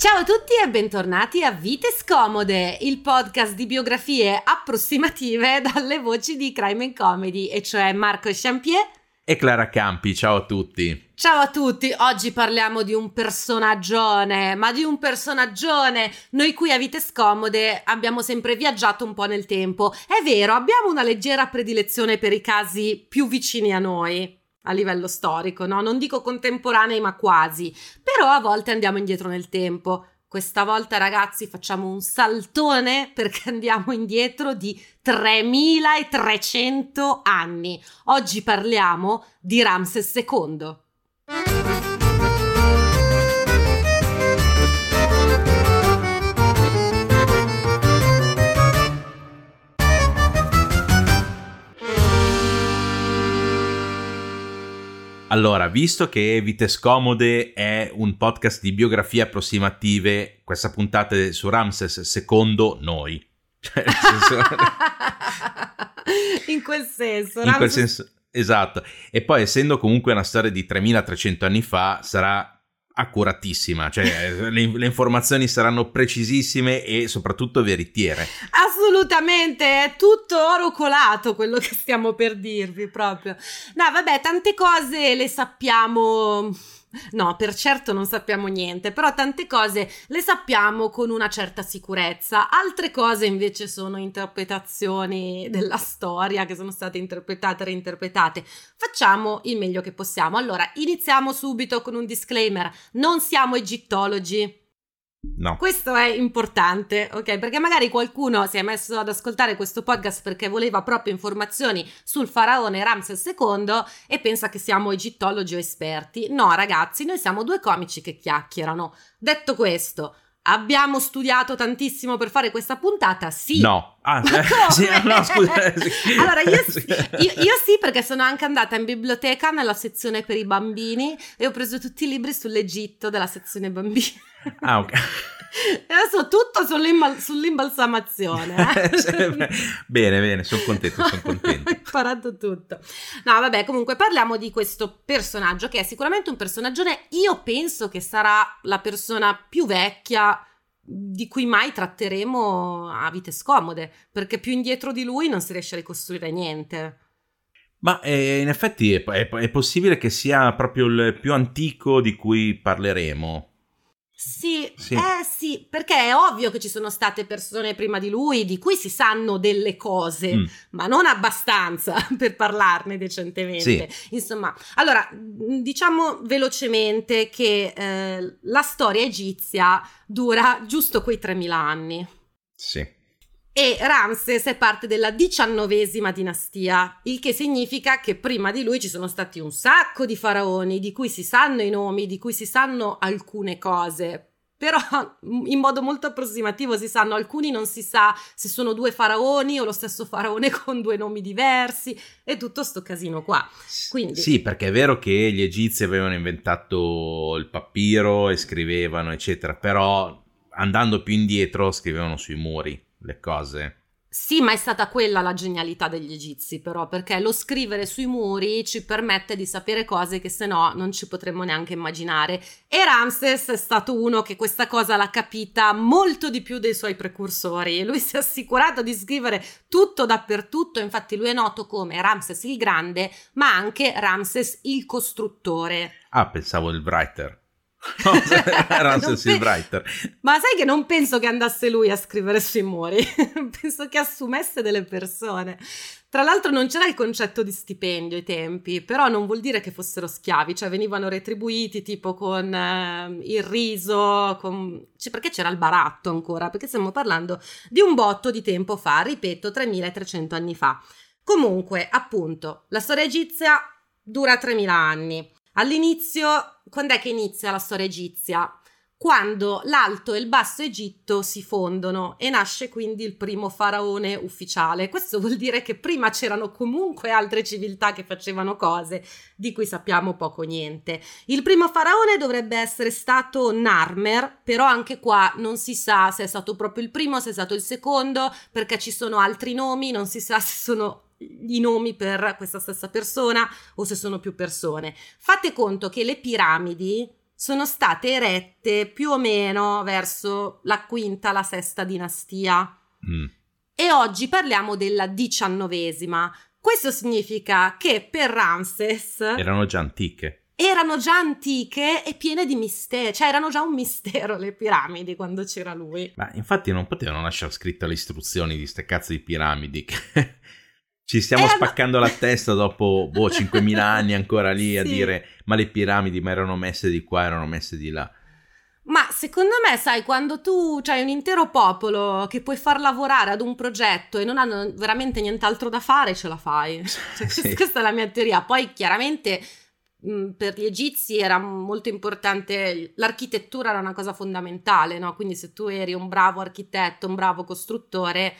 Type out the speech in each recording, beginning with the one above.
Ciao a tutti e bentornati a Vite Scomode, il podcast di biografie approssimative dalle voci di Crime and Comedy, e cioè Marco Champier e Clara Campi. Ciao a tutti. Ciao a tutti, oggi parliamo di un personaggione, ma di un personaggione. Noi qui a Vite Scomode abbiamo sempre viaggiato un po' nel tempo. È vero, abbiamo una leggera predilezione per i casi più vicini a noi a livello storico, no? Non dico contemporanei, ma quasi. Però a volte andiamo indietro nel tempo. Questa volta, ragazzi, facciamo un saltone perché andiamo indietro di 3300 anni. Oggi parliamo di Ramses II. Allora, visto che Vite Scomode è un podcast di biografie approssimative, questa puntata è su Ramses secondo noi. Cioè, senso... in quel senso. In quel senso, esatto. E poi, essendo comunque una storia di 3300 anni fa, sarà accuratissima, cioè le, le, informazioni saranno precisissime e soprattutto veritiere. Assolutamente, è tutto oro colato quello che stiamo per dirvi proprio. No, vabbè, tante cose le sappiamo No, per certo non sappiamo niente, però tante cose le sappiamo con una certa sicurezza, altre cose invece sono interpretazioni della storia che sono state interpretate e reinterpretate. Facciamo il meglio che possiamo. Allora, iniziamo subito con un disclaimer, non siamo egittologi. No. Questo è importante, ok? Perché magari qualcuno si è messo ad ascoltare questo podcast perché voleva proprio informazioni sul faraone Ramses II e pensa che siamo egittologi o esperti. No, ragazzi, noi siamo due comici che chiacchierano. Detto questo, Abbiamo studiato tantissimo per fare questa puntata? Sì. No. Ah, sì, no, scusa. allora, io io, io sì, perché sono anche andata in biblioteca nella sezione per i bambini e ho preso tutti i libri sull'Egitto della sezione bambini. Ah, ok. E adesso tutto sull'imbal- sull'imbalsamazione. Eh? bene, bene, sono contento, sono contento. Ho imparato tutto. No, vabbè, comunque parliamo di questo personaggio che è sicuramente un personaggio, io penso che sarà la persona più vecchia di cui mai tratteremo a vite scomode, perché più indietro di lui non si riesce a ricostruire niente. Ma eh, in effetti è, è, è possibile che sia proprio il più antico di cui parleremo. Sì, sì, eh sì, perché è ovvio che ci sono state persone prima di lui di cui si sanno delle cose, mm. ma non abbastanza per parlarne decentemente. Sì. Insomma, allora, diciamo velocemente che eh, la storia egizia dura giusto quei 3000 anni. Sì e Ramses è parte della diciannovesima dinastia, il che significa che prima di lui ci sono stati un sacco di faraoni di cui si sanno i nomi, di cui si sanno alcune cose. Però in modo molto approssimativo si sanno, alcuni non si sa se sono due faraoni o lo stesso faraone con due nomi diversi e tutto sto casino qua. Quindi... Sì, perché è vero che gli egizi avevano inventato il papiro e scrivevano, eccetera, però andando più indietro scrivevano sui muri le cose. Sì, ma è stata quella la genialità degli egizi, però, perché lo scrivere sui muri ci permette di sapere cose che se no non ci potremmo neanche immaginare. E Ramses è stato uno che questa cosa l'ha capita molto di più dei suoi precursori. Lui si è assicurato di scrivere tutto dappertutto, infatti lui è noto come Ramses il Grande, ma anche Ramses il Costruttore. Ah, pensavo il writer. Ramses pe- Writer. Ma sai che non penso che andasse lui a scrivere sui muri, penso che assumesse delle persone. Tra l'altro non c'era il concetto di stipendio ai tempi, però non vuol dire che fossero schiavi, cioè venivano retribuiti tipo con eh, il riso, con... Cioè, perché c'era il baratto ancora, perché stiamo parlando di un botto di tempo fa, ripeto, 3300 anni fa. Comunque, appunto, la storia egizia dura 3000 anni. All'inizio, quando è che inizia la storia egizia? quando l'Alto e il Basso Egitto si fondono e nasce quindi il primo faraone ufficiale. Questo vuol dire che prima c'erano comunque altre civiltà che facevano cose di cui sappiamo poco niente. Il primo faraone dovrebbe essere stato Narmer, però anche qua non si sa se è stato proprio il primo, se è stato il secondo, perché ci sono altri nomi, non si sa se sono i nomi per questa stessa persona o se sono più persone. Fate conto che le piramidi sono state erette più o meno verso la quinta, la sesta dinastia. Mm. E oggi parliamo della diciannovesima. Questo significa che per Ramses erano già antiche. Erano già antiche e piene di mistero, cioè erano già un mistero le piramidi quando c'era lui. Ma infatti non potevano lasciare scritte le istruzioni di ste cazzo di piramidi. Ci stiamo eh, spaccando ma... la testa dopo boh, 5.000 anni ancora lì sì. a dire ma le piramidi ma erano messe di qua, erano messe di là. Ma secondo me, sai, quando tu hai un intero popolo che puoi far lavorare ad un progetto e non hanno veramente nient'altro da fare, ce la fai. Cioè, sì. Questa è la mia teoria. Poi chiaramente per gli egizi era molto importante, l'architettura era una cosa fondamentale, no? Quindi se tu eri un bravo architetto, un bravo costruttore,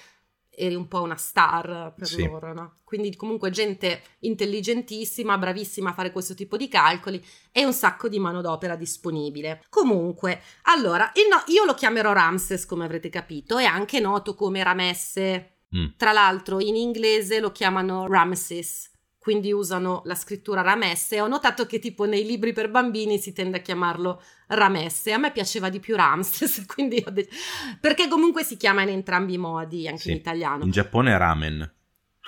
eri un po' una star per sì. loro, no? Quindi comunque gente intelligentissima, bravissima a fare questo tipo di calcoli e un sacco di manodopera disponibile. Comunque, allora, no, io lo chiamerò Ramses, come avrete capito, è anche noto come Ramesse. Mm. Tra l'altro in inglese lo chiamano Ramesses quindi usano la scrittura Ramesse. Ho notato che tipo nei libri per bambini si tende a chiamarlo Ramesse. A me piaceva di più Ramses, quindi ho detto... perché comunque si chiama in entrambi i modi, anche sì. in italiano. In Giappone è ramen.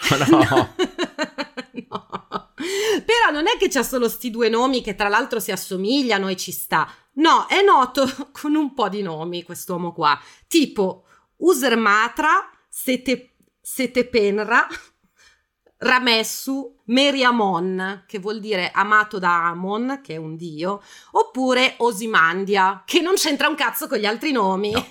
No. no. Però non è che c'ha solo sti due nomi che tra l'altro si assomigliano e ci sta. No, è noto con un po' di nomi quest'uomo qua, tipo Usermatra, Sete, Setepenra, Ramessu, Meriamon, che vuol dire amato da Amon, che è un dio, oppure Osimandia, che non c'entra un cazzo con gli altri nomi. No,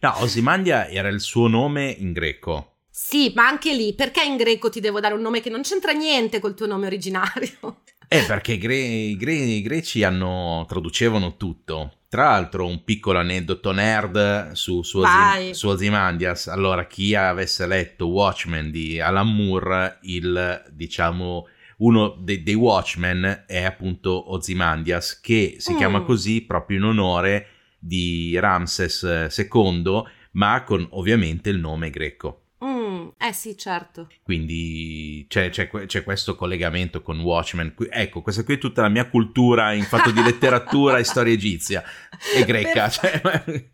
no Osimandia era il suo nome in greco. Sì, ma anche lì, perché in greco ti devo dare un nome che non c'entra niente col tuo nome originario? Eh, perché i, gre- i, gre- i greci hanno, traducevano tutto. Tra l'altro, un piccolo aneddoto nerd su, su, Ozy- su Ozymandias. Allora, chi avesse letto Watchmen di Alan Moore, il diciamo uno de- dei Watchmen è appunto Ozymandias, che si mm. chiama così proprio in onore di Ramses II, ma con ovviamente il nome greco. Eh sì, certo. Quindi c'è, c'è, c'è, questo collegamento con Watchmen. Ecco, questa qui è tutta la mia cultura in fatto di letteratura e storia egizia e greca. Cioè...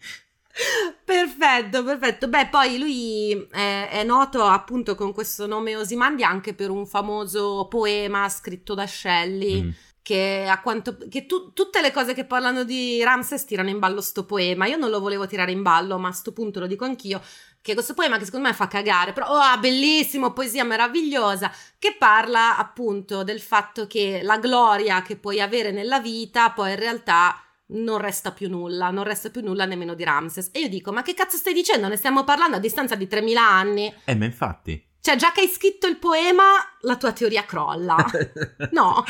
Perfetto, perfetto. Beh, poi lui è, è, noto appunto con questo nome Osimandia anche per un famoso poema scritto da Shelley. Mm. Che, a quanto, che tu, tutte le cose che parlano di Ramses tirano in ballo sto poema. Io non lo volevo tirare in ballo, ma a sto punto lo dico anch'io che questo poema che secondo me fa cagare, però oh, bellissimo, poesia meravigliosa, che parla appunto del fatto che la gloria che puoi avere nella vita poi in realtà non resta più nulla, non resta più nulla nemmeno di Ramses. E io dico, ma che cazzo stai dicendo? Ne stiamo parlando a distanza di 3000 anni. Eh, ma infatti. Cioè, già che hai scritto il poema, la tua teoria crolla. No?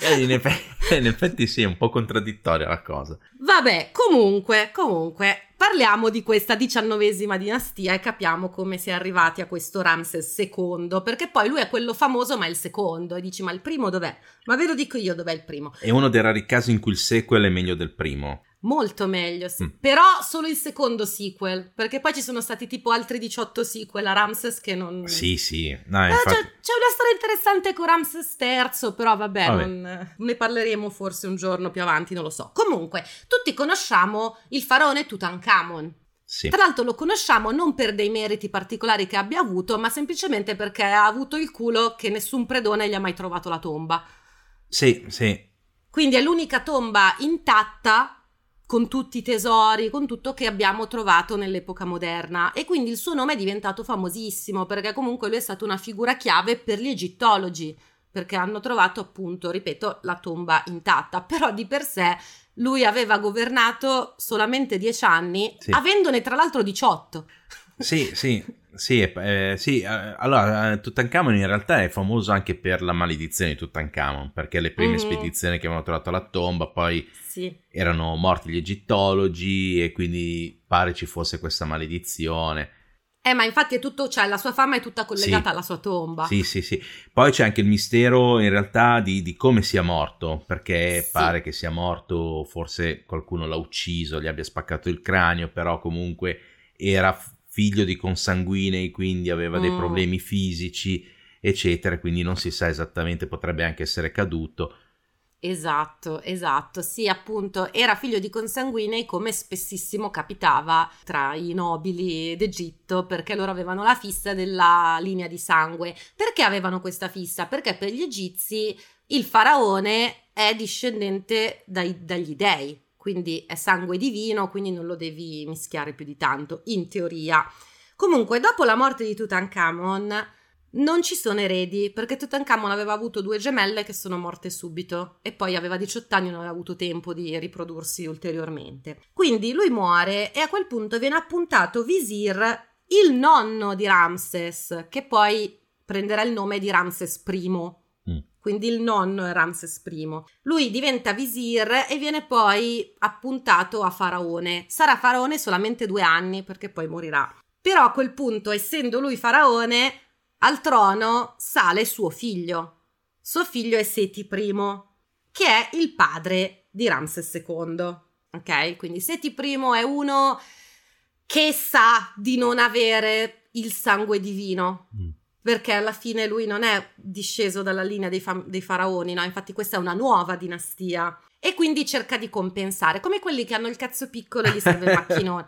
eh, in, effetti, in, effetti, sì, è un po' contraddittoria la cosa. Vabbè, comunque, comunque, parliamo di questa diciannovesima dinastia e capiamo come si è arrivati a questo Ramses II, perché poi lui è quello famoso, ma è il secondo. E dici, ma il primo dov'è? Ma ve lo dico io dov'è il primo. È uno dei rari casi in cui il sequel è meglio del primo. Molto meglio, sì. Mm. Però solo il secondo sequel, perché poi ci sono stati tipo altri 18 sequel a Ramses che non... Sì, sì. No, eh, infatti... c'è, c'è, una storia interessante con Ramses III, però vabbè, vabbè. Non, ne parleremo forse un giorno più avanti, non lo so. Comunque, tutti conosciamo il faraone Tutankhamon. Sì. Tra l'altro lo conosciamo non per dei meriti particolari che abbia avuto, ma semplicemente perché ha avuto il culo che nessun predone gli ha mai trovato la tomba. Sì, sì. Quindi è l'unica tomba intatta con tutti i tesori, con tutto che abbiamo trovato nell'epoca moderna e quindi il suo nome è diventato famosissimo perché comunque lui è stato una figura chiave per gli egittologi perché hanno trovato appunto, ripeto, la tomba intatta, però di per sé lui aveva governato solamente dieci anni, sì. avendone tra l'altro 18. Sì, sì, sì, eh, sì. Eh, allora eh, Tutankhamon in realtà è famoso anche per la maledizione di Tutankhamon, perché le prime mm-hmm. spedizioni che avevano trovato la tomba poi sì. erano morti gli egittologi e quindi pare ci fosse questa maledizione. Eh, ma infatti è tutto, cioè la sua fama è tutta collegata sì. alla sua tomba. Sì, sì, sì. Poi c'è anche il mistero in realtà di, di come sia morto, perché sì. pare che sia morto, forse qualcuno l'ha ucciso, gli abbia spaccato il cranio, però comunque era figlio di consanguinei, quindi aveva mm. dei problemi fisici, eccetera, quindi non si sa esattamente, potrebbe anche essere caduto. Esatto, esatto. Sì, appunto, era figlio di consanguinei come spessissimo capitava tra i nobili d'Egitto, perché loro avevano la fissa della linea di sangue. Perché avevano questa fissa? Perché per gli egizi il faraone è discendente dai, dagli dei, quindi è sangue divino, quindi non lo devi mischiare più di tanto, in teoria. Comunque, dopo la morte di Tutankhamon, non ci sono eredi perché Tutankhamon aveva avuto due gemelle che sono morte subito e poi aveva 18 anni e non aveva avuto tempo di riprodursi ulteriormente. Quindi lui muore e a quel punto viene appuntato visir il nonno di Ramses, che poi prenderà il nome di Ramses I. Quindi il nonno è Ramses I. Lui diventa visir e viene poi appuntato a faraone. Sarà faraone solamente due anni perché poi morirà. Però a quel punto, essendo lui faraone, al trono sale suo figlio. Suo figlio è Seti I, che è il padre di Ramses II. Ok? Quindi Seti I è uno che sa di non avere il sangue divino. Mm. Perché alla fine lui non è disceso dalla linea dei, fam- dei faraoni, no? Infatti questa è una nuova dinastia e quindi cerca di compensare, come quelli che hanno il cazzo piccolo e gli serve il macchinone.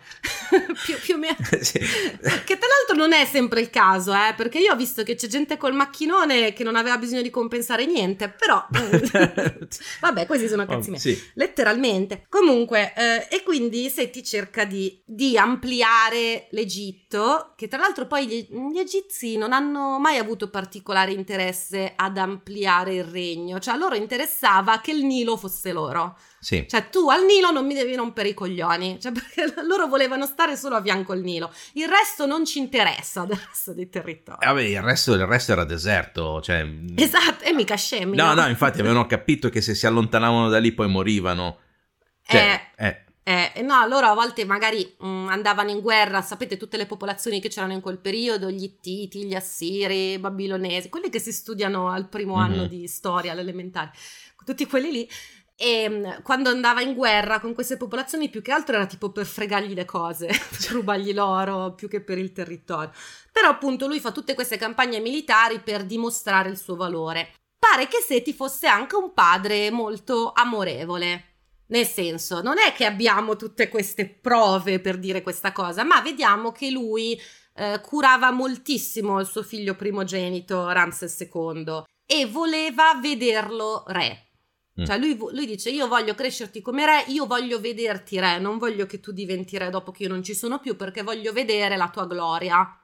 più, più o meno. Sì. Che tra l'altro non è sempre il caso, eh, perché io ho visto che c'è gente col macchinone che non aveva bisogno di compensare niente, però vabbè, questi sono cazzi oh, miei, sì. letteralmente. Comunque, eh, e quindi Seti cerca di, di, ampliare l'Egitto, che tra l'altro poi gli, gli egizi non hanno mai avuto particolare interesse ad ampliare il regno, cioè a loro interessava che il Nilo fosse loro loro. Sì. Cioè, tu al Nilo non mi devi rompere i coglioni. Cioè, perché loro volevano stare solo a fianco al Nilo. Il resto non ci interessa del resto dei territori. Eh, vabbè, il resto, il resto era deserto. Cioè... Mm. Esatto, e mica scemi. No, no, infatti avevano capito che se si allontanavano da lì poi morivano. Cioè, eh. eh. Eh, no, loro a volte magari mh, mm, andavano in guerra, sapete tutte le popolazioni che c'erano in quel periodo, gli Ittiti, gli Assiri, i Babilonesi, quelli che si studiano al primo mm-hmm. anno di storia, all'elementare, tutti quelli lì, e mm, quando andava in guerra con queste popolazioni, più che altro era tipo per fregargli le cose, per rubargli l'oro più che per il territorio. Però, appunto, lui fa tutte queste campagne militari per dimostrare il suo valore. Pare che Seti fosse anche un padre molto amorevole. Nel senso, non è che abbiamo tutte queste prove per dire questa cosa, ma vediamo che lui eh, curava moltissimo il suo figlio primogenito, Ramses II, e voleva vederlo re. Mm. Cioè lui, lui, dice io voglio crescerti come re, io voglio vederti re, non voglio che tu diventi re dopo che io non ci sono più perché voglio vedere la tua gloria.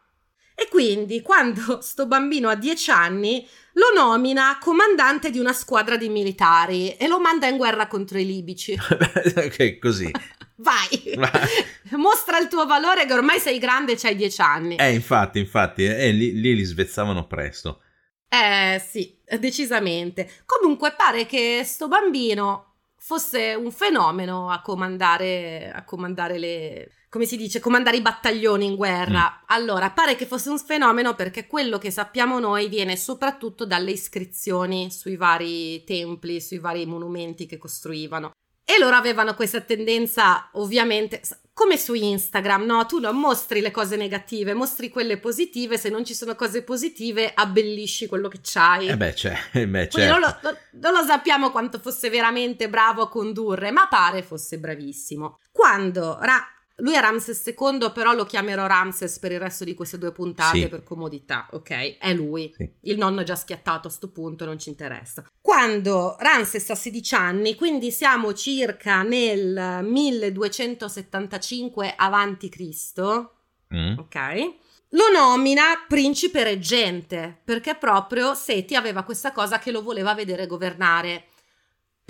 E quindi quando sto bambino ha dieci anni lo nomina comandante di una squadra di militari e lo manda in guerra contro i libici. ok, così. Vai. Vai. Mostra il tuo valore che ormai sei grande e hai dieci anni. Eh, infatti, infatti, eh, lì, lì li svezzavano presto. Eh sì, decisamente. Comunque pare che sto bambino fosse un fenomeno a comandare, a comandare le... come si dice, comandare i battaglioni in guerra. Mm. Allora, pare che fosse un fenomeno perché quello che sappiamo noi viene soprattutto dalle iscrizioni sui vari templi, sui vari monumenti che costruivano. E loro avevano questa tendenza, ovviamente, come su Instagram, no? Tu non mostri le cose negative, mostri quelle positive, se non ci sono cose positive abbellisci quello che c'hai. Eh beh, c'è, eh beh, certo. non, lo, non lo sappiamo quanto fosse veramente bravo a condurre, ma pare fosse bravissimo. Quando Ra- lui è Ramses II, però lo chiamerò Ramses per il resto di queste due puntate sì. per comodità, ok? È lui. Sì. Il nonno è già schiattato a sto punto, non ci interessa. Quando Ramses ha 16 anni, quindi siamo circa nel 1275 avanti Cristo, mm. ok? Lo nomina principe reggente, perché proprio Seti aveva questa cosa che lo voleva vedere governare.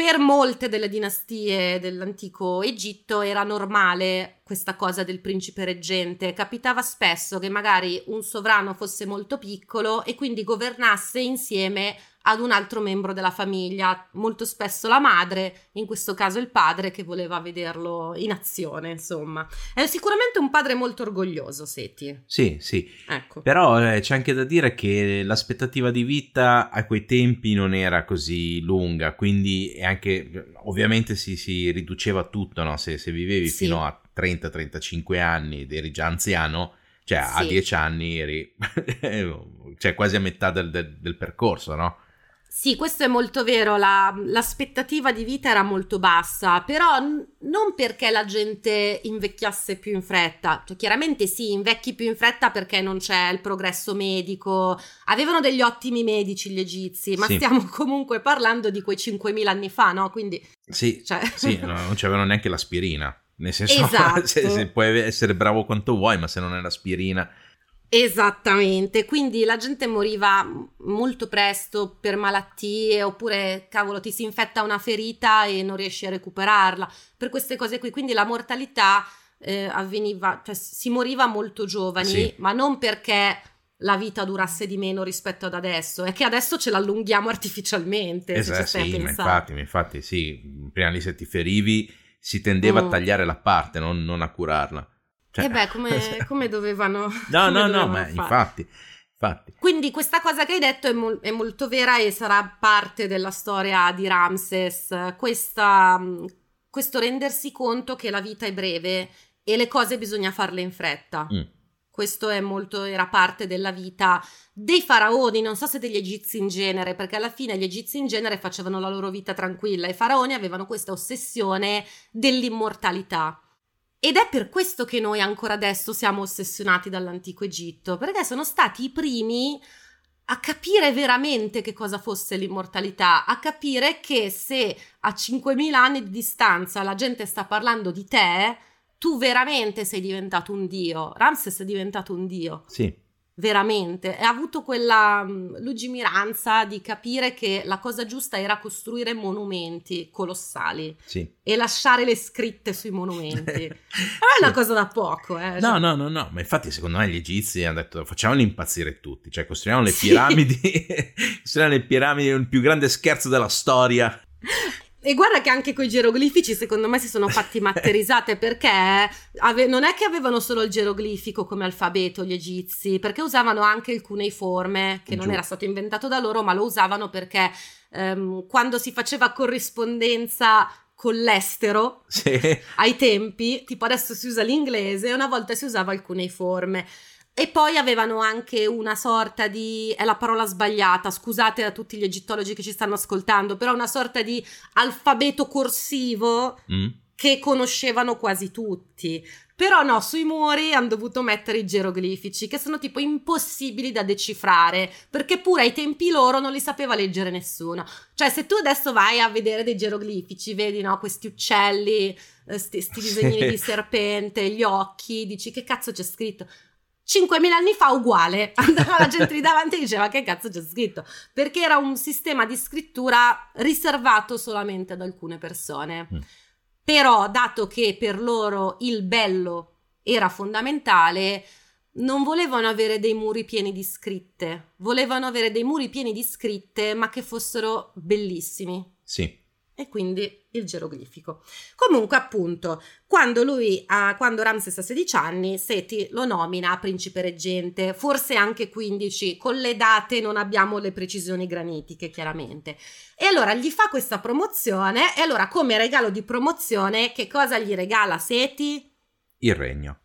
Per molte delle dinastie dell'antico Egitto era normale questa cosa del principe reggente. Capitava spesso che magari un sovrano fosse molto piccolo e quindi governasse insieme ad un altro membro della famiglia, molto spesso la madre, in questo caso il padre che voleva vederlo in azione, insomma. È sicuramente un padre molto orgoglioso, Seti. Sì, sì. Ecco. Però eh, c'è anche da dire che l'aspettativa di vita a quei tempi non era così lunga, quindi anche ovviamente si, si riduceva tutto, no? se, se, vivevi sì. fino a 30-35 anni ed eri già anziano, cioè sì. a 10 anni eri cioè, quasi a metà del, del, del percorso, no? Sì, questo è molto vero, la, l'aspettativa di vita era molto bassa, però n- non perché la gente invecchiasse più in fretta, cioè, chiaramente sì, invecchi più in fretta perché non c'è il progresso medico, avevano degli ottimi medici gli egizi, ma sì. stiamo comunque parlando di quei 5.000 anni fa, no? Quindi... Sì, cioè... sì no, non c'avevano neanche l'aspirina, nel senso, esatto. se, se puoi essere bravo quanto vuoi, ma se non è l'aspirina Esattamente, quindi la gente moriva molto presto per malattie oppure, cavolo, ti si infetta una ferita e non riesci a recuperarla, per queste cose qui, quindi la mortalità eh, avveniva, cioè si moriva molto giovani, sì. ma non perché la vita durasse di meno rispetto ad adesso, è che adesso ce l'allunghiamo artificialmente. Esatto, sì, ma infatti, infatti sì, prima lì se ti ferivi si tendeva mm. a tagliare la parte, non, non a curarla. Cioè, e beh, come, come dovevano... No, come no, no, ma infatti, infatti. Quindi questa cosa che hai detto è, mo- è, molto vera e sarà parte della storia di Ramses. Questa, questo rendersi conto che la vita è breve e le cose bisogna farle in fretta. Mm. Questo è molto, era parte della vita dei faraoni, non so se degli egizi in genere, perché alla fine gli egizi in genere facevano la loro vita tranquilla. I faraoni avevano questa ossessione dell'immortalità. Ed è per questo che noi ancora adesso siamo ossessionati dall'antico Egitto, perché sono stati i primi a capire veramente che cosa fosse l'immortalità, a capire che se a 5.000 anni di distanza la gente sta parlando di te, tu veramente sei diventato un dio. Ramses è diventato un dio. Sì veramente ha avuto quella mm, lungimiranza di capire che la cosa giusta era costruire monumenti colossali sì. e lasciare le scritte sui monumenti. non è una cosa da poco, eh. No, no, no, no, ma infatti secondo me gli egizi hanno detto facciamoli impazzire tutti, cioè costruiamo le piramidi, costruiamo le piramidi, il più grande scherzo della storia. E guarda che anche quei geroglifici secondo me si sono fatti matterizzate perché ave- non è che avevano solo il geroglifico come alfabeto gli egizi, perché usavano anche il cuneiforme, che Giù. non era stato inventato da loro, ma lo usavano perché um, quando si faceva corrispondenza con l'estero sì. ai tempi, tipo adesso si usa l'inglese una volta si usava il cuneiforme. E poi avevano anche una sorta di, è la parola sbagliata, scusate a tutti gli egittologi che ci stanno ascoltando, però una sorta di alfabeto corsivo mm. che conoscevano quasi tutti. Però no, sui muri hanno dovuto mettere i geroglifici, che sono tipo impossibili da decifrare, perché pure ai tempi loro non li sapeva leggere nessuno. Cioè, se tu adesso vai a vedere dei geroglifici, vedi, no, questi uccelli, questi eh, disegni di serpente, gli occhi, dici che cazzo c'è scritto? 5.000 anni fa uguale, andava la gente lì davanti e diceva che cazzo c'è scritto, perché era un sistema di scrittura riservato solamente ad alcune persone. Mm. Però, dato che per loro il bello era fondamentale, non volevano avere dei muri pieni di scritte, volevano avere dei muri pieni di scritte, ma che fossero bellissimi. Sì e quindi il geroglifico. Comunque, appunto, quando lui ha, quando Ramses ha 16 anni, Seti lo nomina principe reggente, forse anche 15, con le date non abbiamo le precisioni granitiche, chiaramente. E allora gli fa questa promozione, e allora come regalo di promozione, che cosa gli regala Seti? Il regno.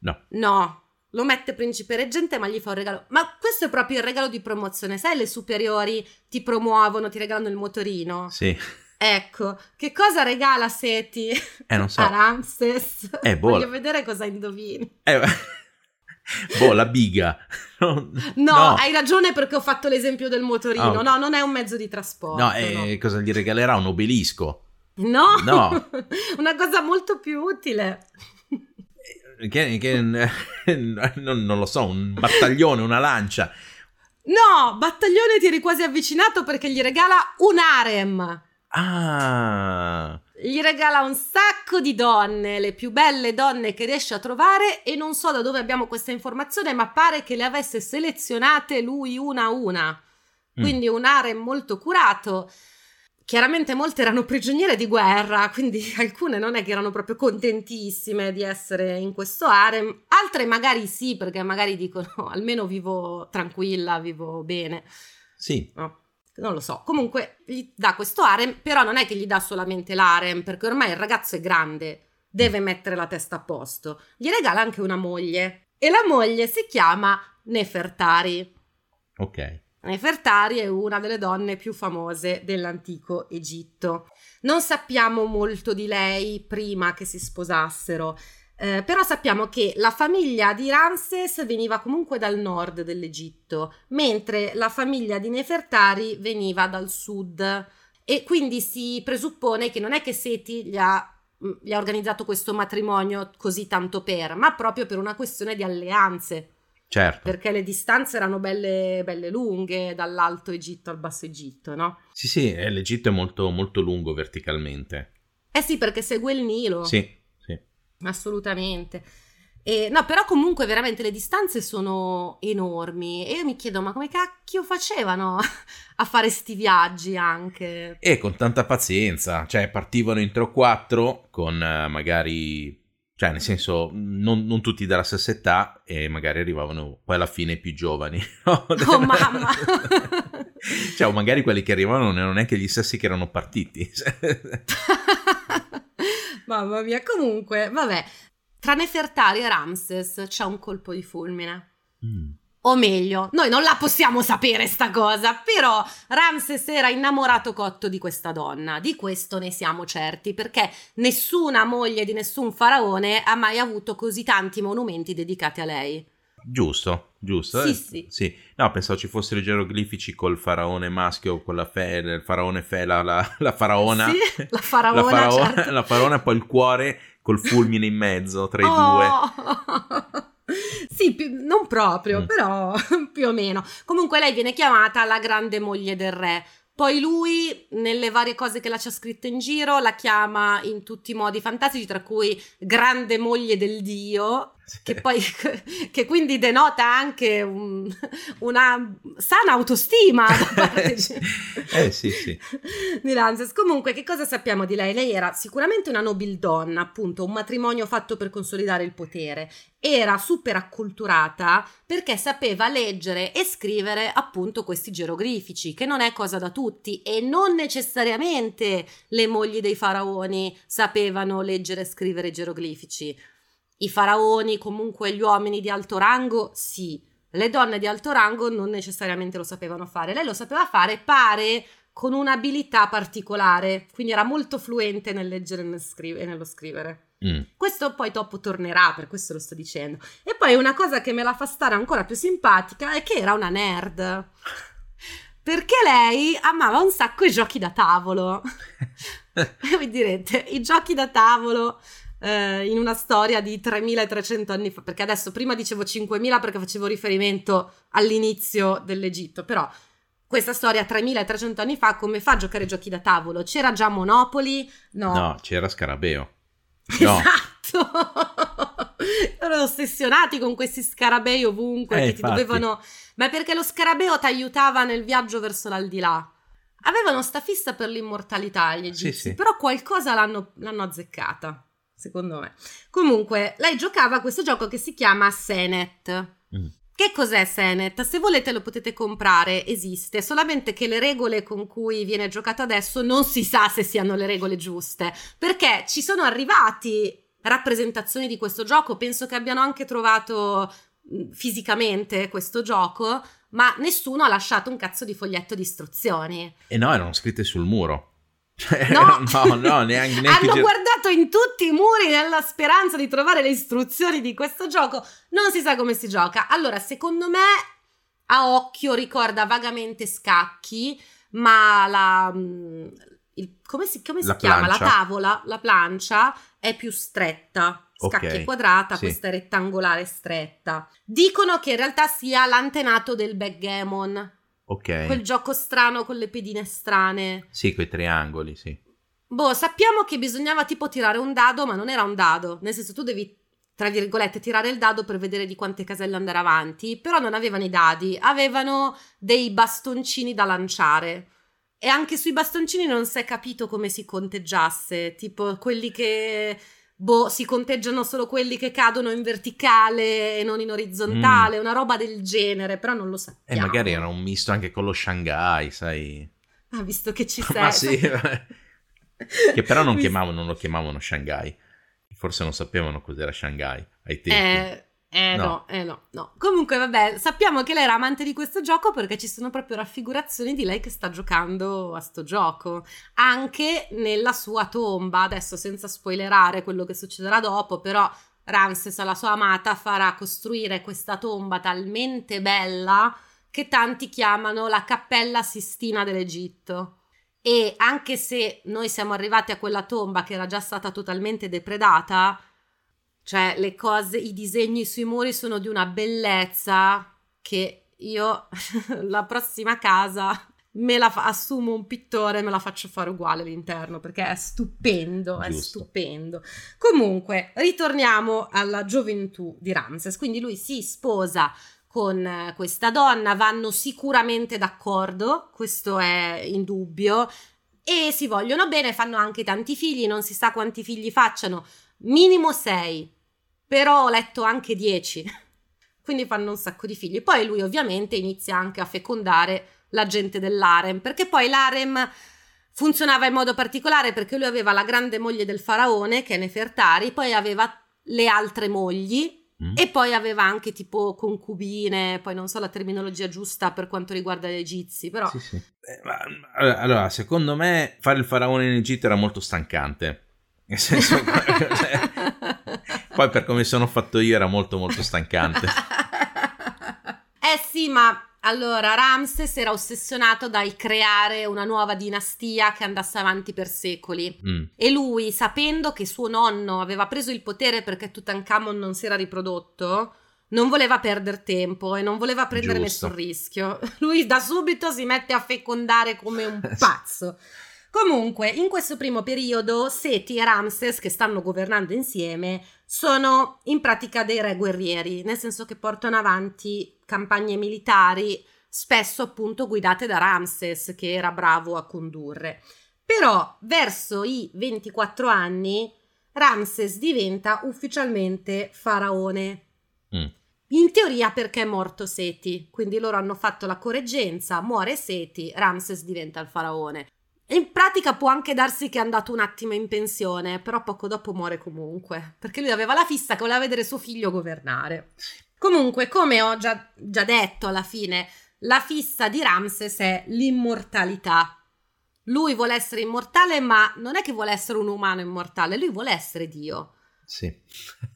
No. No, lo mette principe reggente ma gli fa un regalo. Ma questo è proprio il regalo di promozione. Sai, le superiori ti promuovono, ti regalano il motorino? Sì. Ecco, che cosa regala Seti eh, non so. a Ramses? Eh, boh. Voglio vedere cosa indovini. Eh, boh, la biga. No, no, hai ragione perché ho fatto l'esempio del motorino. Oh. No, non è un mezzo di trasporto. No, e no. cosa gli regalerà? Un obelisco? No, no. una cosa molto più utile. Che, che non, non lo so, un battaglione, una lancia. No, battaglione ti eri quasi avvicinato perché gli regala un harem. Ah. gli regala un sacco di donne, le più belle donne che riesce a trovare e non so da dove abbiamo questa informazione, ma pare che le avesse selezionate lui una a una. Mm. Quindi mm. un harem molto curato. Chiaramente molte erano prigioniere di guerra, quindi alcune non è che erano proprio contentissime di essere in questo harem, altre magari sì, perché magari dicono almeno vivo tranquilla, vivo bene. Sì. No non lo so. Comunque gli dà questo harem, però non è che gli dà solamente l'harem, perché ormai il ragazzo è grande, deve mettere la testa a posto. Gli regala anche una moglie e la moglie si chiama Nefertari. Ok. Nefertari è una delle donne più famose dell'antico Egitto. Non sappiamo molto di lei prima che si sposassero. Eh, però sappiamo che la famiglia di Ramses veniva comunque dal nord dell'Egitto, mentre la famiglia di Nefertari veniva dal sud. E quindi si presuppone che non è che Seti gli ha, mm, gli ha organizzato questo matrimonio così tanto per, ma proprio per una questione di alleanze. Certo. Perché le distanze erano belle, belle, lunghe dall'Alto Egitto al Basso Egitto, no? Sì, sì, l'Egitto è molto, molto lungo verticalmente. Eh sì, perché segue il Nilo. Sì assolutamente. E, no, però comunque veramente le distanze sono enormi e io mi chiedo ma come cacchio facevano a fare sti viaggi anche? E con tanta pazienza, cioè partivano in 3 o 4 con uh, magari, cioè nel senso non, non, tutti della stessa età e magari arrivavano poi alla fine più giovani. oh mamma! cioè o magari quelli che arrivavano non erano neanche gli stessi che erano partiti. Mamma mia, comunque, vabbè, tra Nefertari e Ramses c'è un colpo di fulmine. Mm. O meglio, noi non la possiamo sapere sta cosa, però Ramses era innamorato cotto di questa donna, di questo ne siamo certi, perché nessuna moglie di nessun faraone ha mai avuto così tanti monumenti dedicati a lei. Giusto, giusto. Sì, eh, sì. sì. No, pensavo ci fossero i geroglifici col faraone maschio, con la fe, il faraone fela, la, la faraona. Sì, la faraona, la, faraona certo. la faraona poi il cuore col fulmine in mezzo tra i oh. due. Sì, più, non proprio, mm. però più o meno. Comunque lei viene chiamata la grande moglie del re. Poi lui, nelle varie cose che la c'ha scritta in giro, la chiama in tutti i modi fantastici, tra cui grande moglie del dio, che poi che quindi denota anche un, una sana autostima da parte di, eh, sì, sì. di Lanzes. Comunque, che cosa sappiamo di lei? Lei era sicuramente una nobildonna, appunto, un matrimonio fatto per consolidare il potere. Era super acculturata perché sapeva leggere e scrivere appunto questi geroglifici, che non è cosa da tutti e non necessariamente le mogli dei faraoni sapevano leggere e scrivere geroglifici i faraoni, comunque gli uomini di alto rango, sì. Le donne di alto rango non necessariamente lo sapevano fare. Lei lo sapeva fare, pare, con un'abilità particolare, quindi era molto fluente nel leggere e, nello scrivere. Mm. Questo poi dopo tornerà, per questo lo sto dicendo. E poi una cosa che me la fa stare ancora più simpatica è che era una nerd. Perché lei amava un sacco i giochi da tavolo. voi direte, i giochi da tavolo eh, in una storia di 3300 anni fa, perché adesso prima dicevo 5000 perché facevo riferimento all'inizio dell'Egitto, però questa storia 3300 anni fa come fa a giocare giochi da tavolo? C'era già Monopoli? No. No, c'era Scarabeo. No. Esatto. Erano ossessionati con questi scarabei ovunque eh, che infatti. ti dovevano ma perché lo scarabeo ti aiutava nel viaggio verso l'aldilà. Avevano sta fissa per l'immortalità gli egizi, sì, sì. però qualcosa l'hanno, l'hanno azzeccata secondo me. Comunque, lei giocava a questo gioco che si chiama Senet. Mm. Che cos'è Senet? Se volete lo potete comprare, esiste, solamente che le regole con cui viene giocato adesso non si sa se siano le regole giuste, perché ci sono arrivati rappresentazioni di questo gioco, penso che abbiano anche trovato mm, fisicamente questo gioco, ma nessuno ha lasciato un cazzo di foglietto di istruzioni. E no, erano scritte sul muro. No, no, no neanche, neanche hanno guardato in tutti i muri nella speranza di trovare le istruzioni di questo gioco. Non si sa come si gioca. Allora, secondo me, a occhio ricorda vagamente scacchi, ma la. Mm, il, come si, come si chiama? La tavola, la plancia è più stretta. Scacchi okay, è quadrata, sì. questa è rettangolare stretta. Dicono che in realtà sia l'antenato del backgammon Ok. Quel gioco strano con le pedine strane. Sì, quei triangoli, sì. Boh, sappiamo che bisognava tipo tirare un dado, ma non era un dado. Nel senso, tu devi, tra virgolette, tirare il dado per vedere di quante caselle andare avanti. Però non avevano i dadi, avevano dei bastoncini da lanciare. E anche sui bastoncini non si è capito come si conteggiasse. Tipo quelli che. Boh, si conteggiano solo quelli che cadono in verticale e non in orizzontale, mm. una roba del genere, però non lo sappiamo. E magari era un misto anche con lo Shanghai, sai. Ah, visto che ci sei. Ma sì. che però non, chiamavano, non lo chiamavano Shanghai. Forse non sapevano cos'era Shanghai ai tempi. Eh, eh no. no, eh no, no. Comunque, vabbè, sappiamo che lei era amante di questo gioco perché ci sono proprio raffigurazioni di lei che sta giocando a sto gioco. Anche nella sua tomba, adesso senza spoilerare quello che succederà dopo, però Ramses alla sua amata farà costruire questa tomba talmente bella che tanti chiamano la cappella Sistina dell'Egitto e anche se noi siamo arrivati a quella tomba che era già stata totalmente depredata, cioè le cose, i disegni sui muri sono di una bellezza che io la prossima casa me la fa- assumo un pittore e me la faccio fare uguale all'interno perché è stupendo, Giusto. è stupendo. Comunque, ritorniamo alla gioventù di Ramses. Quindi lui si sposa con eh, questa donna, vanno sicuramente d'accordo, questo è indubbio, e si vogliono bene, fanno anche tanti figli, non si sa quanti figli facciano, minimo sei, però ho letto anche dieci, quindi fanno un sacco di figli. Poi lui ovviamente inizia anche a fecondare la gente dell'arem, perché poi l'arem funzionava in modo particolare perché lui aveva la grande moglie del faraone, che è Nefertari, poi aveva le altre mogli, Mm. E poi aveva anche tipo concubine, poi non so la terminologia giusta per quanto riguarda gli egizi, però... Sì, sì. Eh, ma, allora, secondo me fare il faraone in Egitto era molto stancante. Nel senso, cioè, poi per come sono fatto io era molto molto stancante. eh sì, ma allora, Ramses era ossessionato dal creare una nuova dinastia che andasse avanti per secoli. Mm. E lui, sapendo che suo nonno aveva preso il potere perché Tutankhamon non si era riprodotto, non voleva perdere tempo e non voleva prendere Giusto. nessun rischio. Lui da subito si mette a fecondare come un pazzo. Comunque, in questo primo periodo, Seti e Ramses, che stanno governando insieme, sono in pratica dei re guerrieri, nel senso che portano avanti campagne militari, spesso appunto guidate da Ramses, che era bravo a condurre. Però verso i 24 anni Ramses diventa ufficialmente faraone. Mm. In teoria perché è morto Seti, quindi loro hanno fatto la correggenza, muore Seti, Ramses diventa il faraone. In pratica può anche darsi che è andato un attimo in pensione, però poco dopo muore comunque, perché lui aveva la fissa che voleva vedere suo figlio governare. Comunque, come ho già, già detto alla fine, la fissa di Ramses è l'immortalità. Lui vuole essere immortale, ma non è che vuole essere un umano immortale, lui vuole essere Dio. Sì.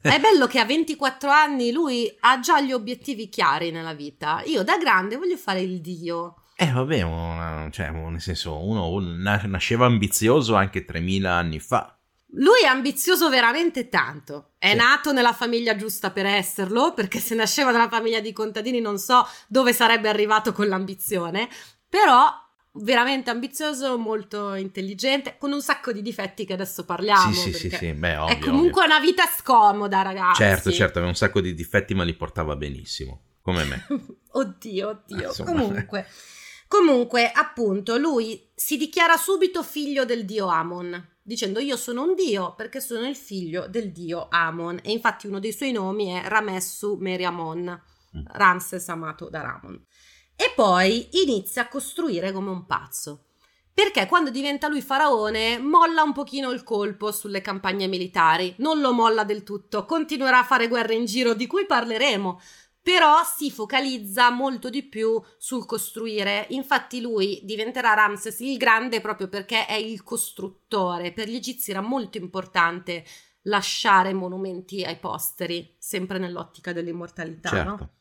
è bello che a 24 anni lui ha già gli obiettivi chiari nella vita. Io da grande voglio fare il Dio. Eh vabbè, una, cioè, nel senso, uno nasceva ambizioso anche 3000 anni fa. Lui è ambizioso veramente tanto. È sì. nato nella famiglia giusta per esserlo, perché se nasceva nella famiglia di contadini non so dove sarebbe arrivato con l'ambizione, però veramente ambizioso, molto intelligente, con un sacco di difetti che adesso parliamo. Sì, sì, sì, sì. Beh, ovvio, è comunque ovvio. una vita scomoda, ragazzi. Certo, certo, aveva un sacco di difetti, ma li portava benissimo, come me. oddio, oddio. Insomma. Comunque. Comunque, appunto, lui si dichiara subito figlio del dio Amon, dicendo io sono un dio perché sono il figlio del dio Amon. E infatti uno dei suoi nomi è Ramessu Meriamon, mm. Ramses amato da Ramon. E poi inizia a costruire come un pazzo. Perché quando diventa lui faraone molla un pochino il colpo sulle campagne militari, non lo molla del tutto, continuerà a fare guerre in giro di cui parleremo, però si focalizza molto di più sul costruire. Infatti lui diventerà Ramses il Grande proprio perché è il costruttore. Per gli egizi era molto importante lasciare monumenti ai posteri, sempre nell'ottica dell'immortalità, certo. no?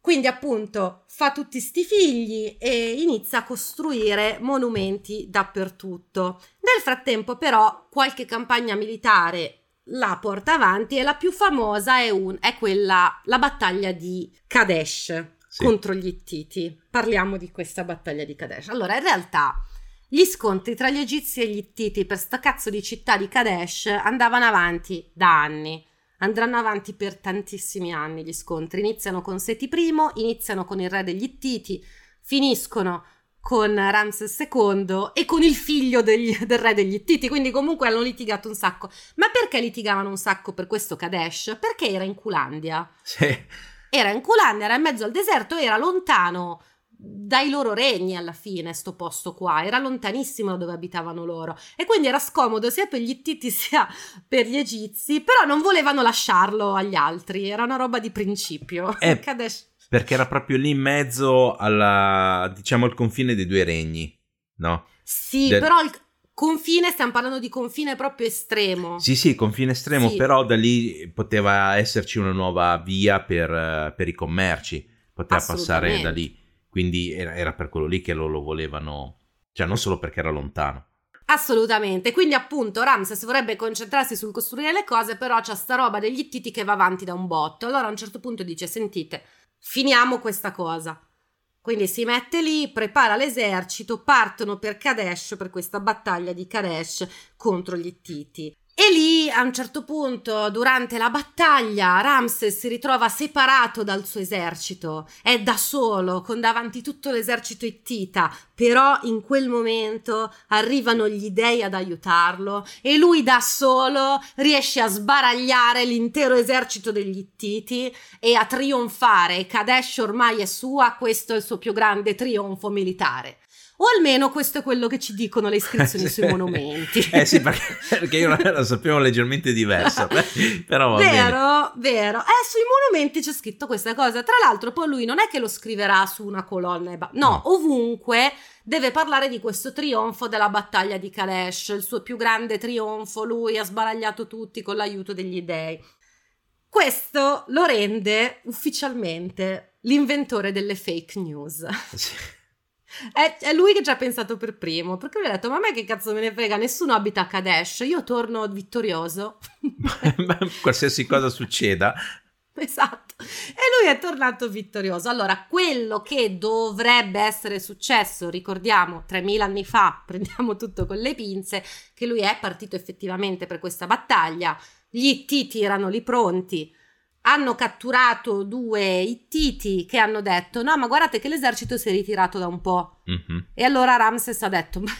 Quindi appunto fa tutti sti figli e inizia a costruire monumenti dappertutto. Nel frattempo però qualche campagna militare la porta avanti e la più famosa è, un, è quella, la battaglia di Kadesh sì. contro gli Ittiti. Parliamo di questa battaglia di Kadesh. Allora, in realtà Gli scontri tra gli egizi e gli ittiti per sta cazzo di città di Kadesh andavano avanti da anni. Andranno avanti per tantissimi anni gli scontri. Iniziano con Seti I, iniziano con il re degli Ittiti, finiscono con Ramses II e con il figlio degli, del re degli Ittiti, quindi comunque hanno litigato un sacco. Ma perché litigavano un sacco per questo Kadesh? Perché era in Culandia. Sì. Era in Culandia, era in mezzo al deserto, era lontano dai loro regni alla fine sto posto qua, era lontanissimo da dove abitavano loro e quindi era scomodo sia per gli Ittiti sia per gli Egizi, però non volevano lasciarlo agli altri, era una roba di principio. Eh, perché era proprio lì in mezzo alla, diciamo, al confine dei due regni, no? Sì, Del... però il confine, stiamo parlando di confine proprio estremo. Sì, sì, confine estremo, sì. però da lì poteva esserci una nuova via per, per i commerci, poteva passare da lì. Quindi era, era per quello lì che lo, lo volevano, cioè non solo perché era lontano. Assolutamente, quindi appunto Ramses vorrebbe concentrarsi sul costruire le cose, però c'è sta roba degli Ittiti che va avanti da un botto. Allora a un certo punto dice: Sentite, finiamo questa cosa. Quindi si mette lì, prepara l'esercito, partono per Kadesh, per questa battaglia di Kadesh contro gli Ittiti. E lì a un certo punto, durante la battaglia, Ramses si ritrova separato dal suo esercito, è da solo, con davanti tutto l'esercito ittita, però in quel momento arrivano gli dei ad aiutarlo e lui da solo riesce a sbaragliare l'intero esercito degli ittiti e a trionfare. Kadesh ormai è sua, questo è il suo più grande trionfo militare. O almeno questo è quello che ci dicono le iscrizioni sui monumenti. eh sì, perché, perché io la sapevo leggermente diversa. però vero, bene. vero. Eh, sui monumenti c'è scritto questa cosa. Tra l'altro, poi lui non è che lo scriverà su una colonna. Ba- no, no, ovunque deve parlare di questo trionfo della battaglia di Kalesh, il suo più grande trionfo. Lui ha sbaragliato tutti con l'aiuto degli dei. Questo lo rende ufficialmente l'inventore delle fake news. Sì. È, è, lui che ci ha pensato per primo, perché lui ha detto, ma a me che cazzo me ne frega, nessuno abita a Kadesh, io torno vittorioso. Qualsiasi cosa succeda. Esatto, e lui è tornato vittorioso. Allora, quello che dovrebbe essere successo, ricordiamo, 3000 anni fa, prendiamo tutto con le pinze, che lui è partito effettivamente per questa battaglia, gli Titi erano lì pronti, hanno catturato due ittiti che hanno detto no ma guardate che l'esercito si è ritirato da un po' mm-hmm. e allora Ramses ha detto ma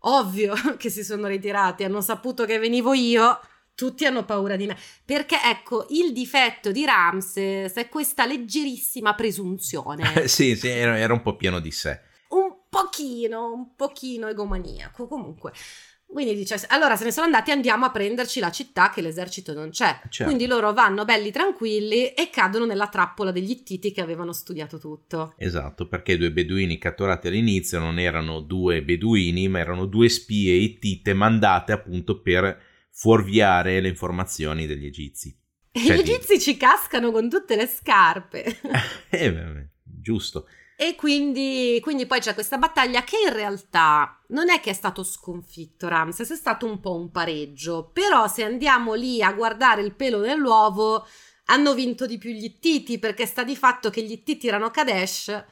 ovvio che si sono ritirati hanno saputo che venivo io tutti hanno paura di me perché ecco il difetto di Ramses è questa leggerissima presunzione. Sì sì era, un po' pieno di sé. Un pochino un pochino egomaniaco. Comunque quindi dice, allora se ne sono andati andiamo a prenderci la città che l'esercito non c'è. Certo. Quindi loro vanno belli tranquilli e cadono nella trappola degli Ittiti che avevano studiato tutto. Esatto, perché i due beduini catturati all'inizio non erano due beduini, ma erano due spie ittite mandate appunto per fuorviare le informazioni degli egizi. E cioè, gli egizi di... ci cascano con tutte le scarpe. eh, giusto. E quindi, quindi, poi c'è questa battaglia che in realtà non è che è stato sconfitto Ramses, è stato un po' un pareggio. Però se andiamo lì a guardare il pelo nell'uovo, hanno vinto di più gli Ittiti perché sta di fatto che gli Ittiti erano Kadesh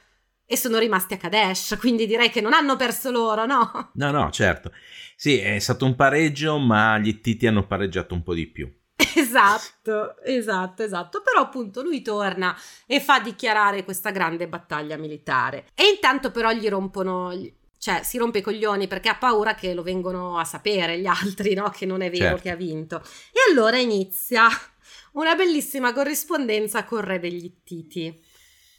e sono rimasti a Kadesh, quindi direi che non hanno perso loro, no? No, no, certo. Sì, è stato un pareggio, ma gli Ittiti hanno pareggiato un po' di più. Esatto, esatto, esatto. Però appunto lui torna e fa dichiarare questa grande battaglia militare. E intanto però gli rompono, cioè si rompe i coglioni perché ha paura che lo vengano a sapere gli altri, no? Che non è vero certo. che ha vinto. E allora inizia una bellissima corrispondenza con re degli Ittiti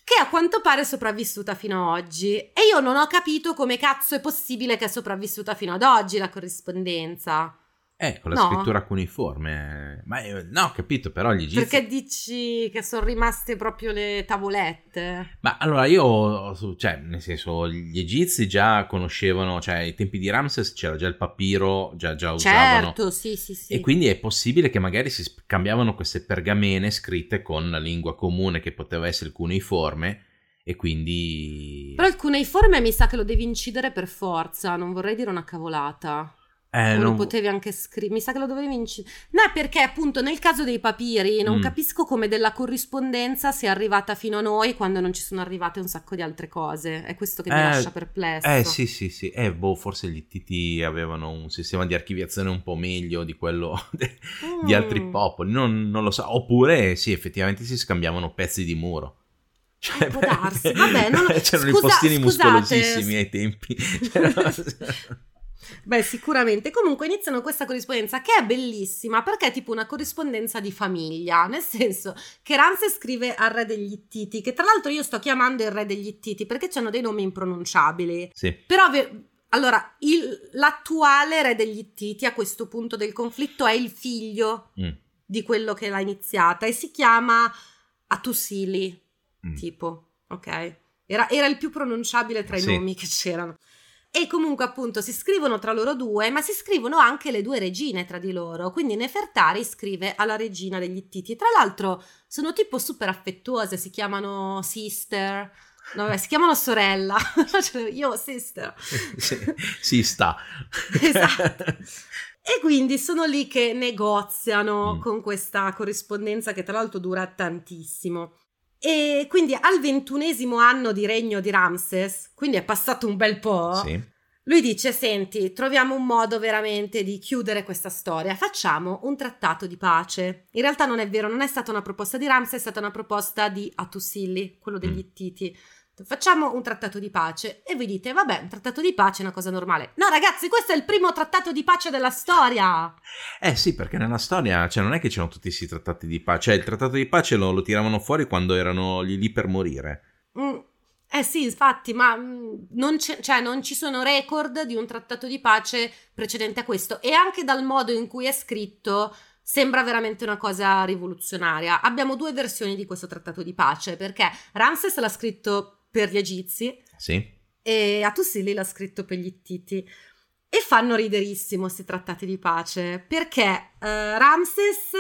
che a quanto pare è sopravvissuta fino ad oggi. E io non ho capito come cazzo è possibile che è sopravvissuta fino ad oggi la corrispondenza. Eh, con la no. scrittura cuneiforme. Ma eh, no, ho capito, però gli egizi... Perché dici che sono rimaste proprio le tavolette? Ma allora io, cioè, nel senso, gli egizi già conoscevano, cioè, ai tempi di Ramses c'era già il papiro, già, già usavano. Certo, sì, sì, sì. E quindi è possibile che magari si scambiavano queste pergamene scritte con la lingua comune che poteva essere il cuneiforme e quindi... Però il cuneiforme mi sa che lo devi incidere per forza, non vorrei dire una cavolata. Eh, non... lo potevi anche scrivere, mi sa che lo dovevi incidere. No, perché appunto nel caso dei papiri non mm. capisco come della corrispondenza sia arrivata fino a noi quando non ci sono arrivate un sacco di altre cose. È questo che mi eh, lascia perplesso. Eh sì, sì, sì. Eh, boh, forse gli Titi avevano un sistema di archiviazione un po' meglio di quello de- mm. di altri mm. popoli. Non, non, lo so. Oppure sì, effettivamente si scambiavano pezzi di muro. Cioè, eh, può darsi, vabbè, non c'erano Scusa, i postini scusate. muscolosissimi ai tempi. Beh, sicuramente. Comunque iniziano questa corrispondenza che è bellissima perché è tipo una corrispondenza di famiglia, nel senso che Ramses scrive al re degli Ittiti, che tra l'altro io sto chiamando il re degli Ittiti perché hanno dei nomi impronunciabili. Sì. Però allora, il, l'attuale re degli Ittiti a questo punto del conflitto è il figlio mm. di quello che l'ha iniziata e si chiama Atusili, mm. tipo, ok? Era, era, il più pronunciabile tra i sì. nomi che c'erano. E comunque appunto si scrivono tra loro due, ma si scrivono anche le due regine tra di loro. Quindi Nefertari scrive alla regina degli Ittiti. Tra l'altro sono tipo super affettuose, si chiamano sister. No, vabbè, si chiamano sorella. Cioè, io sister. si sta. esatto. E quindi sono lì che negoziano mm. con questa corrispondenza che tra l'altro dura tantissimo. E quindi al ventunesimo anno di regno di Ramses, quindi è passato un bel po', sì. lui dice, senti, troviamo un modo veramente di chiudere questa storia, facciamo un trattato di pace. In realtà non è vero, non è stata una proposta di Ramses, è stata una proposta di Atusilli, quello degli mm. Ittiti facciamo un trattato di pace e voi dite vabbè un trattato di pace è una cosa normale. No ragazzi questo è il primo trattato di pace della storia. Eh sì perché nella storia cioè non è che c'erano tutti questi trattati di pace. Cioè il trattato di pace lo, lo tiravano fuori quando erano lì, lì per morire. Mm, eh sì infatti ma mm, non, cioè, non ci sono record di un trattato di pace precedente a questo. E anche dal modo in cui è scritto sembra veramente una cosa rivoluzionaria. Abbiamo due versioni di questo trattato di pace, perché Ramses l'ha scritto per gli egizi. Sì. E Atusili l'ha scritto per gli Ittiti. E fanno riderissimo questi trattati di pace perché eh, Ramses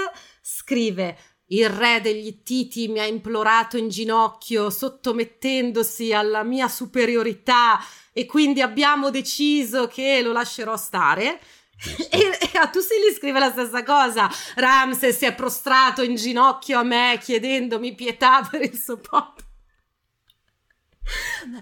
scrive il re degli Ittiti mi ha implorato in ginocchio sottomettendosi alla mia superiorità e quindi abbiamo deciso che lo lascerò stare. E, e a Tusili scrive la stessa cosa. Ramses si è prostrato in ginocchio a me chiedendomi pietà per il suo popolo.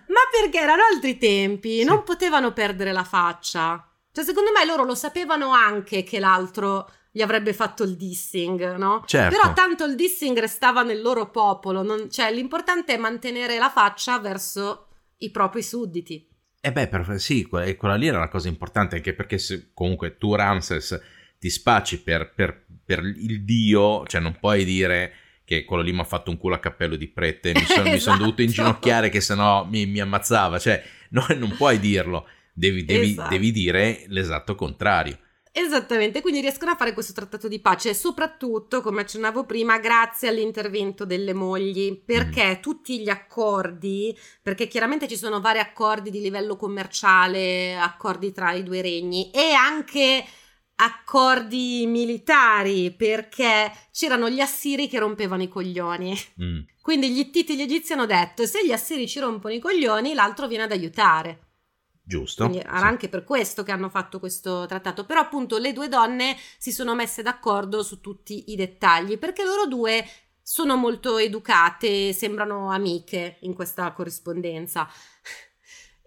Ma perché erano altri tempi, sì. non potevano perdere la faccia. Cioè, secondo me loro lo sapevano anche che l'altro gli avrebbe fatto il dissing, no? Certo. Però tanto il dissing restava nel loro popolo, non... cioè l'importante è mantenere la faccia verso i propri sudditi. E eh beh, per... sì, quella lì era la cosa importante, anche perché se comunque tu Ramses ti spacci per, per, per il dio, cioè non puoi dire che quello lì mi ha fatto un culo a cappello di prete, mi sono, esatto. son dovuto inginocchiare che sennò mi, mi ammazzava, cioè no, non puoi dirlo, devi, devi, esatto. devi dire l'esatto contrario. Esattamente, quindi riescono a fare questo trattato di pace, soprattutto, come accennavo prima, grazie all'intervento delle mogli, perché mm. tutti gli accordi, perché chiaramente ci sono vari accordi di livello commerciale, accordi tra i due regni e anche accordi militari perché c'erano gli assiri che rompevano i coglioni. Mm. Quindi gli Ittiti e gli Egizi hanno detto se gli assiri ci rompono i coglioni l'altro viene ad aiutare. Giusto. Quindi era sì. anche per questo che hanno fatto questo trattato. Però appunto le due donne si sono messe d'accordo su tutti i dettagli perché loro due sono molto educate, sembrano amiche in questa corrispondenza.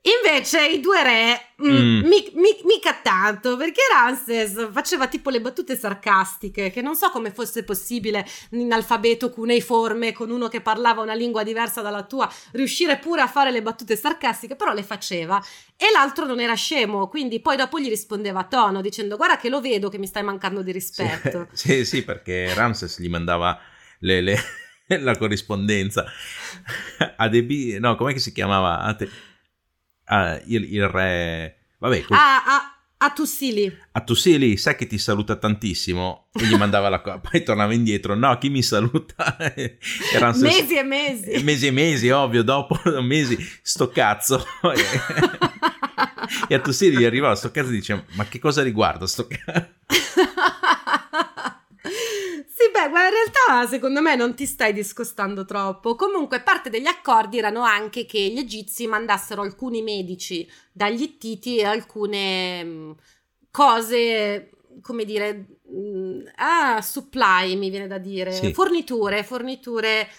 Invece i due re, mm, mm. mi, mi, mica tanto, perché Ramses faceva tipo le battute sarcastiche, che non so come fosse possibile in alfabeto cuneiforme con uno che parlava una lingua diversa dalla tua, riuscire pure a fare le battute sarcastiche, però le faceva. E l'altro non era scemo, quindi poi dopo gli rispondeva a tono, dicendo guarda che lo vedo che mi stai mancando di rispetto. Sì, sì, sì perché Ramses gli mandava le, le, la corrispondenza. Adebi, no, com'è che si chiamava? Ate, uh, il, il, re... Vabbè, cos- ah, ah, a Tussili. A Tussili, sai che ti saluta tantissimo? E gli mandava la cosa. Poi tornava indietro. No, chi mi saluta? Erano mesi e mesi. Mesi e mesi, ovvio. Dopo mesi, sto cazzo. e a Tussili gli arrivava sto cazzo e dice, ma che cosa riguarda sto cazzo? Beh, ma in realtà secondo me non ti stai discostando troppo. Comunque, parte degli accordi erano anche che gli egizi mandassero alcuni medici dagli Ittiti e alcune mh, mm, cose, come dire, mm, ah, supply mi viene da dire, sì. forniture, forniture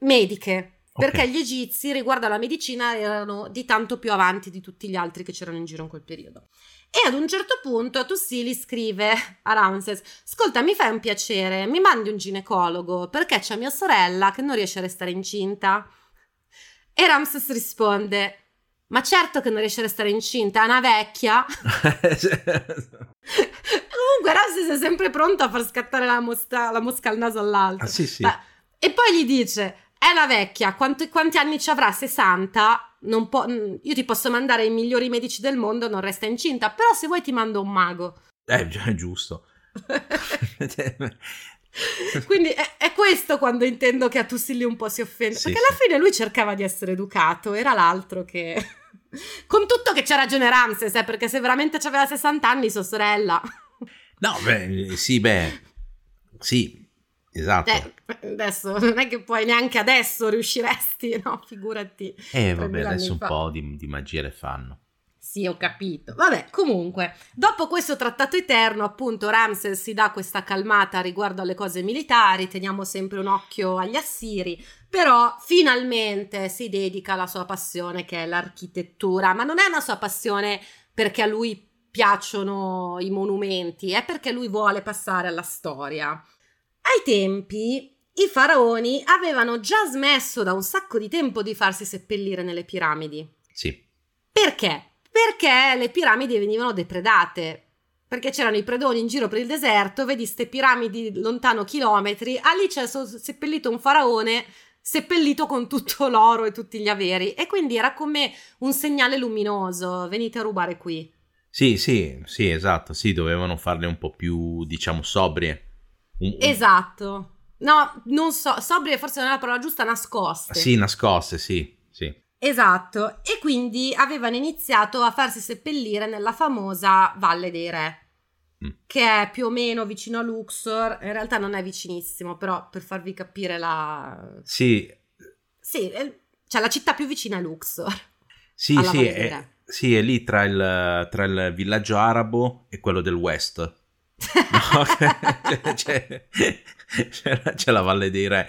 mediche. Okay. Perché gli egizi riguardo alla medicina erano di tanto più avanti di tutti gli altri che c'erano in giro in quel periodo. E ad un certo punto Tussili scrive a Ramses: Ascolta, mi fai un piacere, mi mandi un ginecologo perché c'è mia sorella che non riesce a restare incinta. E Ramses risponde: Ma certo che non riesce a restare incinta, è una vecchia. Comunque Ramses è sempre pronto a far scattare la, mosca, la mosca al naso all'altro. Ah, sì, sì. Ma, e poi gli dice: È una vecchia, quanti, quanti anni ci avrà? 60? po- io ti posso mandare i migliori medici del mondo, non resta incinta, però se vuoi ti mando un mago. Eh, è giusto. Quindi è, è, questo quando intendo che a Tussilli un po' si offende, sì, perché alla fine lui cercava di essere educato, era l'altro che... Con tutto che c'ha ragione Ramses, eh, perché se veramente aveva 60 anni, sua sorella... No, beh, sì, beh, sì, Esatto. Eh, adesso non è che poi neanche adesso riusciresti, no? Figurati. Eh, vabbè, adesso un po' di, di magia le fanno. Sì, ho capito. Vabbè, comunque, dopo questo trattato eterno, appunto, Ramses si dà questa calmata riguardo alle cose militari, teniamo sempre un occhio agli assiri, però finalmente si dedica alla sua passione che è l'architettura, ma non è una sua passione perché a lui piacciono i monumenti, è perché lui vuole passare alla storia. Ai tempi i faraoni avevano già smesso da un sacco di tempo di farsi seppellire nelle piramidi. Sì. Perché? Perché le piramidi venivano depredate. Perché c'erano i predoni in giro per il deserto, vedi queste piramidi lontano chilometri, ah lì c'è seppellito un faraone seppellito con tutto l'oro e tutti gli averi e quindi era come un segnale luminoso, venite a rubare qui. Sì, sì, sì, esatto, sì, dovevano farle un po' più, diciamo, sobrie. Esatto. No, non so, sobrie forse non è la parola giusta, nascoste. Sì, nascoste, sì, sì. Esatto, e quindi avevano iniziato a farsi seppellire nella famosa Valle dei Re, mm. che è più o meno vicino a Luxor, in realtà non è vicinissimo, però per farvi capire la... Sì. Sì, cioè la città più vicina a Luxor. Sì, sì, è, sì, è lì tra il, tra il villaggio arabo e quello del West. No, c'è, c'è, c'è, c'è, la Valle dei Re.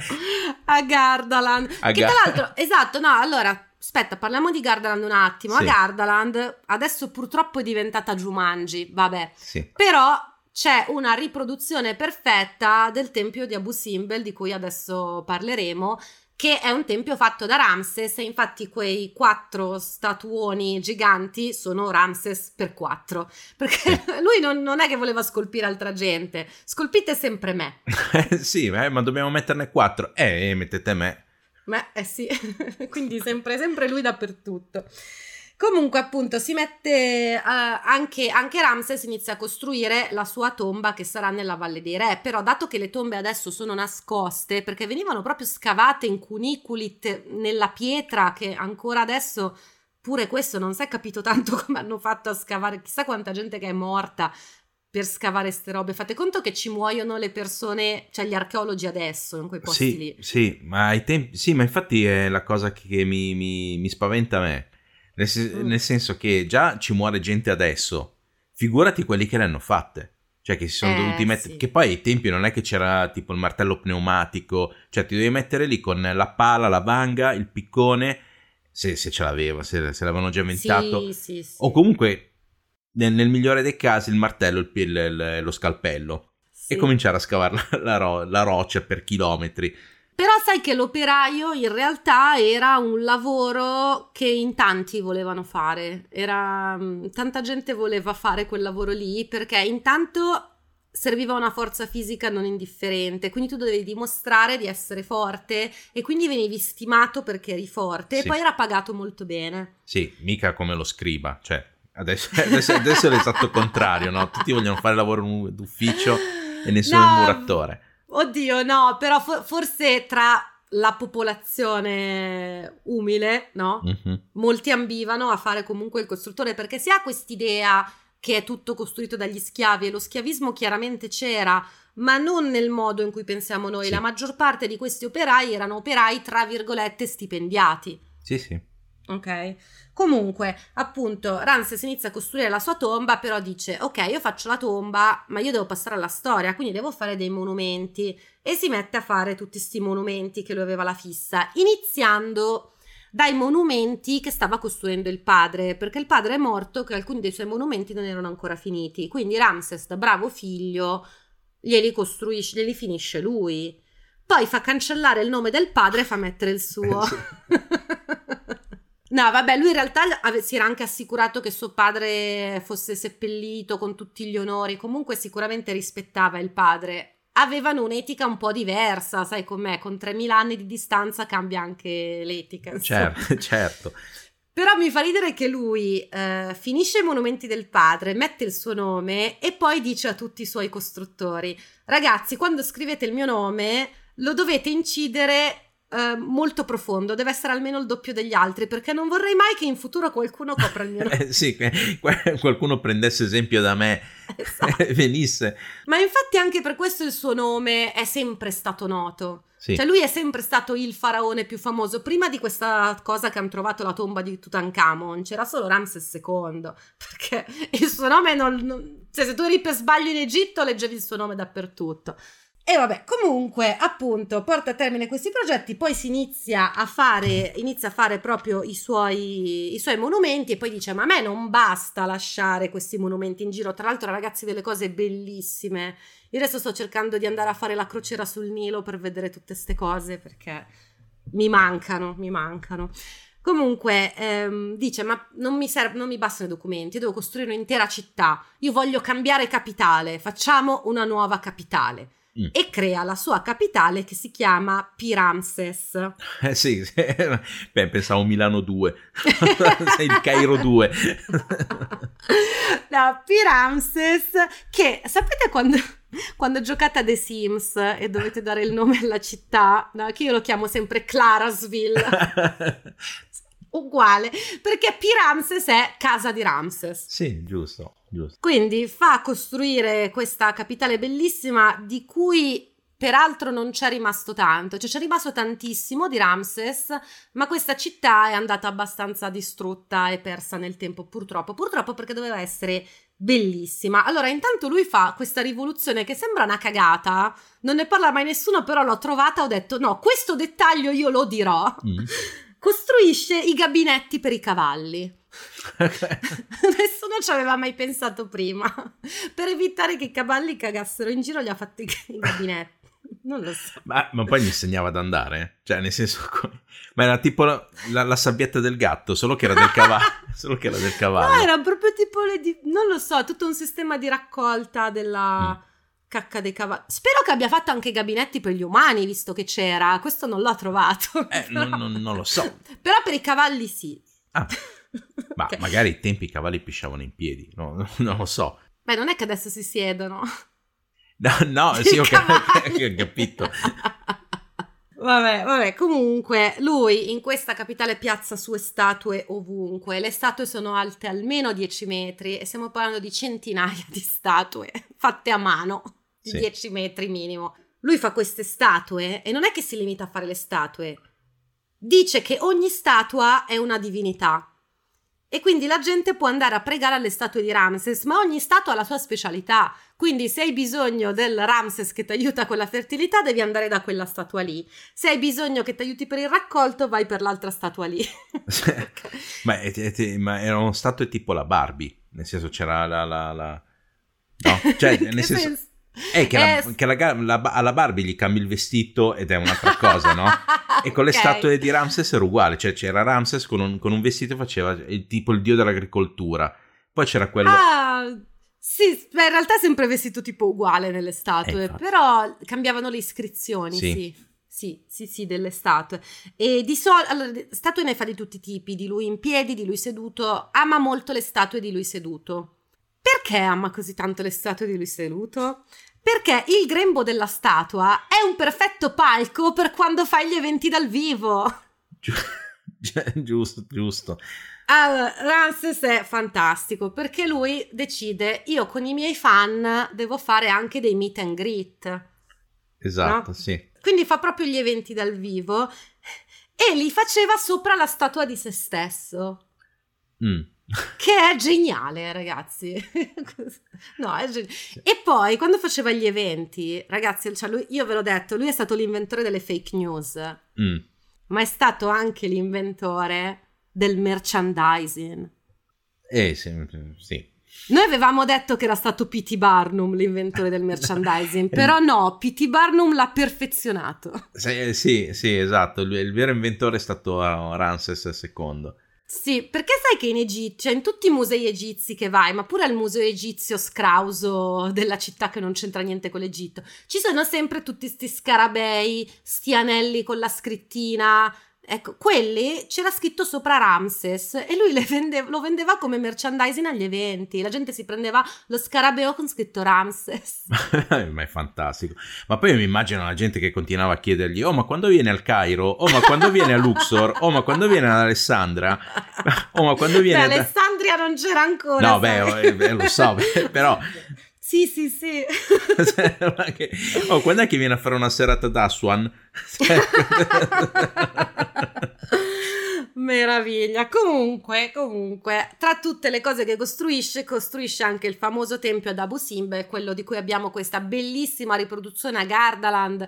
A Gardaland. A che Gar- tra l'altro, esatto, no, allora, aspetta, parliamo di Gardaland un attimo. Sì. A Gardaland adesso purtroppo è diventata Jumanji, vabbè. Sì. Però c'è una riproduzione perfetta del tempio di Abu Simbel, di cui adesso parleremo, che è un tempio fatto da Ramses e infatti quei quattro statuoni giganti sono Ramses per quattro, perché lui non, non è che voleva scolpire altra gente, scolpite sempre me. sì, eh, ma dobbiamo metterne quattro, eh, mettete me. Beh, eh sì, quindi sempre, sempre lui dappertutto. Comunque, appunto, si mette uh, anche, anche Ramses inizia a costruire la sua tomba che sarà nella Valle dei Re. Però, dato che le tombe adesso sono nascoste perché venivano proprio scavate in cunicoli te- nella pietra, che ancora adesso pure questo non si è capito tanto come hanno fatto a scavare, chissà quanta gente che è morta per scavare queste robe. Fate conto che ci muoiono le persone, cioè gli archeologi adesso in quei posti sì, lì. Sì, ma ai tempi, sì, ma infatti è la cosa che mi, mi, mi spaventa a me nel, sen- mm. nel, senso che già ci muore gente adesso, figurati quelli che le hanno fatte. Cioè che si sono eh, dovuti mettere... Sì. Che poi ai tempi non è che c'era tipo il martello pneumatico, cioè ti devi mettere lì con la pala, la vanga, il piccone, se, se ce l'aveva, se, se, l'avevano già inventato. Sì, sì, o comunque, nel, nel, migliore dei casi, il martello, il, il, il, lo scalpello. E cominciare a scavare la, la, ro- la roccia per chilometri. Però sai che l'operaio in realtà era un lavoro che in tanti volevano fare. Era, mm, tanta gente voleva fare quel lavoro lì perché intanto serviva una forza fisica non indifferente, quindi tu dovevi dimostrare di essere forte e quindi venivi stimato perché eri forte sì. e poi era pagato molto bene. Sì, mica come lo scriba, cioè adesso, adesso, adesso è l'esatto contrario, no? Tutti vogliono fare lavoro d'ufficio e nessuno no, è muratore. Oddio, no, però for- forse tra la popolazione umile, no? Mm-hmm. Molti ambivano a fare comunque il costruttore perché si ha quest'idea che è tutto costruito dagli schiavi e lo schiavismo chiaramente c'era, ma non nel modo in cui pensiamo noi. Sì. La maggior parte di questi operai erano operai, tra virgolette, stipendiati. Sì, sì. Ok? Comunque, appunto, Ramses inizia a costruire la sua tomba, però dice: Ok, io faccio la tomba, ma io devo passare alla storia, quindi devo fare dei monumenti. E si mette a fare tutti questi monumenti che lui aveva la fissa, iniziando dai monumenti che stava costruendo il padre, perché il padre è morto che alcuni dei suoi monumenti non erano ancora finiti. Quindi Ramses, da bravo figlio, glieli costruisce, glieli finisce lui. Poi fa cancellare il nome del padre e fa mettere il suo. No, vabbè, lui in realtà si era anche assicurato che suo padre fosse seppellito con tutti gli onori, comunque sicuramente rispettava il padre. Avevano un'etica un po' diversa, sai com'è, con 3.000 anni di distanza cambia anche l'etica. Insomma. Certo, certo. Però mi fa ridere che lui eh, finisce i monumenti del padre, mette il suo nome e poi dice a tutti i suoi costruttori: Ragazzi, quando scrivete il mio nome lo dovete incidere Uh, molto profondo, deve essere almeno il doppio degli altri, perché non vorrei mai che in futuro qualcuno copra il mio nome. eh, sì, qualcuno prendesse esempio da me esatto. e venisse. Ma infatti anche per questo il suo nome è sempre stato noto. Sì. Cioè lui è sempre stato il faraone più famoso. Prima di questa cosa che hanno trovato la tomba di Tutankhamon, c'era solo Ramses II, perché il suo nome non... non cioè se tu eri per sbaglio in Egitto leggevi il suo nome dappertutto. E vabbè, comunque, appunto, porta a termine questi progetti, poi si inizia a fare, inizia a fare proprio i suoi, i suoi monumenti e poi dice, ma a me non basta lasciare questi monumenti in giro. Tra l'altro, ragazzi, delle cose bellissime. Io adesso sto cercando di andare a fare la crociera sul Nilo per vedere tutte queste cose perché mi mancano, mi mancano. Comunque ehm, dice: Ma non mi, serve, non mi bastano i documenti, devo costruire un'intera città. Io voglio cambiare capitale, facciamo una nuova capitale mm. e crea la sua capitale che si chiama Piramses. Eh sì, beh, pensavo Milano 2, sei il Cairo 2. no, Piramses che sapete quando, quando giocate a The Sims e dovete dare il nome alla città, no, che io lo chiamo sempre Clarasville. Uguale, perché Piramses è casa di Ramses. Sì, giusto. Giusto. Quindi fa costruire questa capitale bellissima di cui peraltro non c'è rimasto tanto, cioè c'è rimasto tantissimo di Ramses, ma questa città è andata abbastanza distrutta e persa nel tempo, purtroppo, purtroppo perché doveva essere bellissima. Allora, intanto lui fa questa rivoluzione che sembra una cagata, non ne parla mai nessuno, però l'ho trovata, ho detto no, questo dettaglio io lo dirò. Mm. Costruisce i gabinetti per i cavalli. Nessuno ci aveva mai pensato prima. Per evitare che i cavalli cagassero in giro, gli ha fatti i gabinetti. Non lo so. Ma, ma, poi gli insegnava ad andare? Cioè, nel senso. Ma era tipo la, la, la sabbietta del gatto, solo che era del cavallo. solo che era del cavallo. No, era proprio tipo le. Non lo so, tutto un sistema di raccolta della. Mm. Cacca dei cavalli. Spero che abbia fatto anche i gabinetti per gli umani, visto che c'era. Questo non l'ho trovato. Eh, però... non, non, non, lo so. Però per i cavalli sì. Ah. Ma okay. magari ai tempi i cavalli pisciavano in piedi, no, non lo so. Beh, non è che adesso si siedono. No, no, sì, ho capito. Vabbè, vabbè, comunque lui in questa capitale piazza sue statue ovunque. Le statue sono alte almeno 10 metri e stiamo parlando di centinaia di statue fatte a mano, di sì. 10 metri minimo. Lui fa queste statue e non è che si limita a fare le statue. Dice che ogni statua è una divinità. E quindi la gente può andare a pregare alle statue di Ramses, ma ogni statua ha la sua specialità. Quindi se hai bisogno del Ramses che ti aiuta con la fertilità, devi andare da quella statua lì. Se hai bisogno che ti aiuti per il raccolto, vai per l'altra statua lì. ma, è, è, ma, erano statue tipo la Barbie, nel senso c'era la... la, la... No, cioè nel senso... senso? È che, la, che la, la, alla Barbie gli cambi il vestito ed è un'altra cosa, no? E con okay. le statue di Ramses era uguale, cioè c'era Ramses con un, con un vestito che faceva il, tipo il dio dell'agricoltura. Poi c'era quello... Ah, sì, beh, in realtà è sempre vestito tipo uguale nelle statue, eh, però cambiavano le iscrizioni, sì. sì. Sì, sì, sì, delle statue. E di solito, allora, statue ne fa di tutti i tipi, di lui in piedi, di lui seduto. Ama molto le statue di lui seduto. Perché ama così tanto le statue di lui seduto? Perché il grembo della statua è un perfetto palco per quando fai gli eventi dal vivo. giusto, giusto. Allora, Ramses è fantastico perché lui decide, io con i miei fan devo fare anche dei meet and greet. Esatto, no? sì. Quindi fa proprio gli eventi dal vivo e li faceva sopra la statua di se stesso. Mm. Che è geniale, ragazzi. no, è geniale. E poi quando faceva gli eventi, ragazzi, cioè lui, io ve l'ho detto, lui è stato l'inventore delle fake news, mm. ma è stato anche l'inventore del merchandising. Eh sì, sì. Noi avevamo detto che era stato P.T. Barnum l'inventore del merchandising, però no, P.T. Barnum l'ha perfezionato. Sì, sì, sì esatto, il, il, vero inventore è stato Ramses II. Sì, perché sai che in Egitto, cioè in tutti i musei egizi che vai, ma pure al museo egizio scrauso della città che non c'entra niente con l'Egitto, ci sono sempre tutti sti scarabei, sti anelli con la scrittina, Ecco, quelli c'era scritto sopra Ramses e lui vendeva, lo vendeva come merchandising agli eventi. La gente si prendeva lo scarabeo con scritto Ramses. ma è fantastico. Ma poi mi immagino la gente che continuava a chiedergli: Oh, ma quando viene al Cairo? Oh, ma quando viene a Luxor? Oh, ma quando viene ad Alessandria? Oh, ma quando viene. Beh, ad... Alessandria non c'era ancora. No, beh, eh, eh, lo so, però sì, sì, sì. oh, quando è che viene a fare una serata da Aswan? Meraviglia. Comunque, comunque, tra tutte le cose che costruisce, costruisce anche il famoso tempio ad Abu Simbel, quello di cui abbiamo questa bellissima riproduzione a Gardaland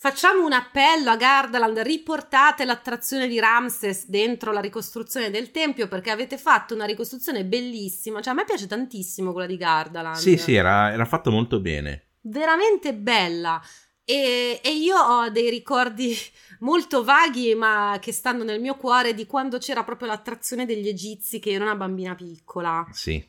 Facciamo un appello a Gardaland, riportate l'attrazione di Ramses dentro la ricostruzione del tempio perché avete fatto una ricostruzione bellissima, cioè a me piace tantissimo quella di Gardaland. Sì, sì, era, era fatto molto bene. Veramente bella e, e io ho dei ricordi molto vaghi ma che stanno nel mio cuore di quando c'era proprio l'attrazione degli egizi che ero una bambina piccola. Sì.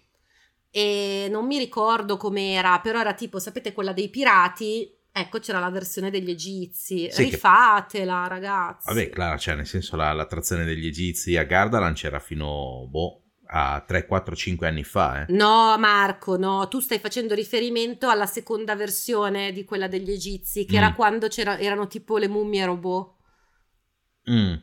E non mi ricordo com'era, però era tipo, sapete, quella dei pirati Ecco, c'era la versione degli egizi. Sì, Rifatela, che... ragazzi. Vabbè, claro, cioè, nel senso, la, l'attrazione degli egizi a Gardaland c'era fino, boh, a 3, 4, 5 anni fa. Eh. No, Marco, no, tu stai facendo riferimento alla seconda versione di quella degli egizi, che mm. era quando erano tipo le mummie robot. Mm.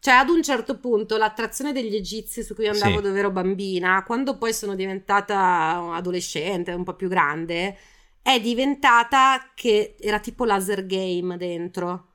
Cioè, ad un certo punto l'attrazione degli egizi su cui andavo sì. dove ero bambina, quando poi sono diventata adolescente, un po' più grande, è diventata che era tipo laser game dentro.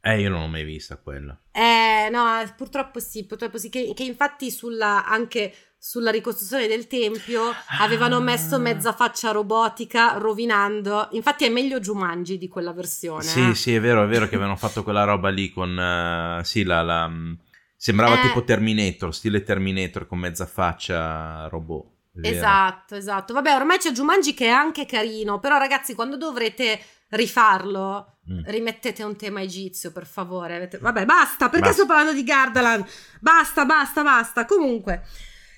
Eh, io non l'ho mai vista quella. Eh, no, purtroppo sì, purtroppo sì, che, che infatti sulla, anche sulla ricostruzione del tempio avevano messo mezza faccia robotica rovinando. Infatti è meglio Jumanji di quella versione. Sì, eh. sì, è vero, è vero che avevano fatto quella roba lì con... Uh, sì, la... la mm, sembrava eh, tipo Terminator, stile Terminator con mezza faccia robot. Esatto, esatto. Vabbè, ormai c'è Jumanji che è anche carino, però ragazzi, quando dovrete rifarlo, mm. rimettete un tema egizio, per favore. Vabbè, basta, perché basta. sto parlando di Gardaland? Basta, basta, basta. Comunque,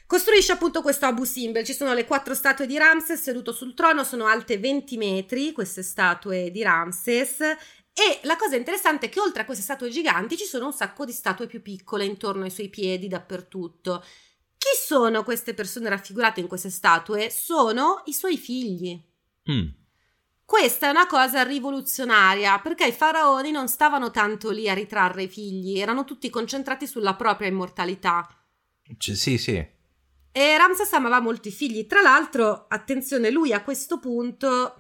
costruisce appunto questo Abu Simbel. Ci sono le quattro statue di Ramses seduto sul trono, sono alte 20 metri, queste statue di Ramses. E la cosa interessante è che oltre a queste statue giganti ci sono un sacco di statue più piccole intorno ai suoi piedi, dappertutto. Chi sono queste persone raffigurate in queste statue? Sono i suoi figli. Mm. Questa è una cosa rivoluzionaria perché i faraoni non stavano tanto lì a ritrarre i figli, erano tutti concentrati sulla propria immortalità. C- sì, sì. E Ramses amava molti figli. Tra l'altro, attenzione, lui a questo punto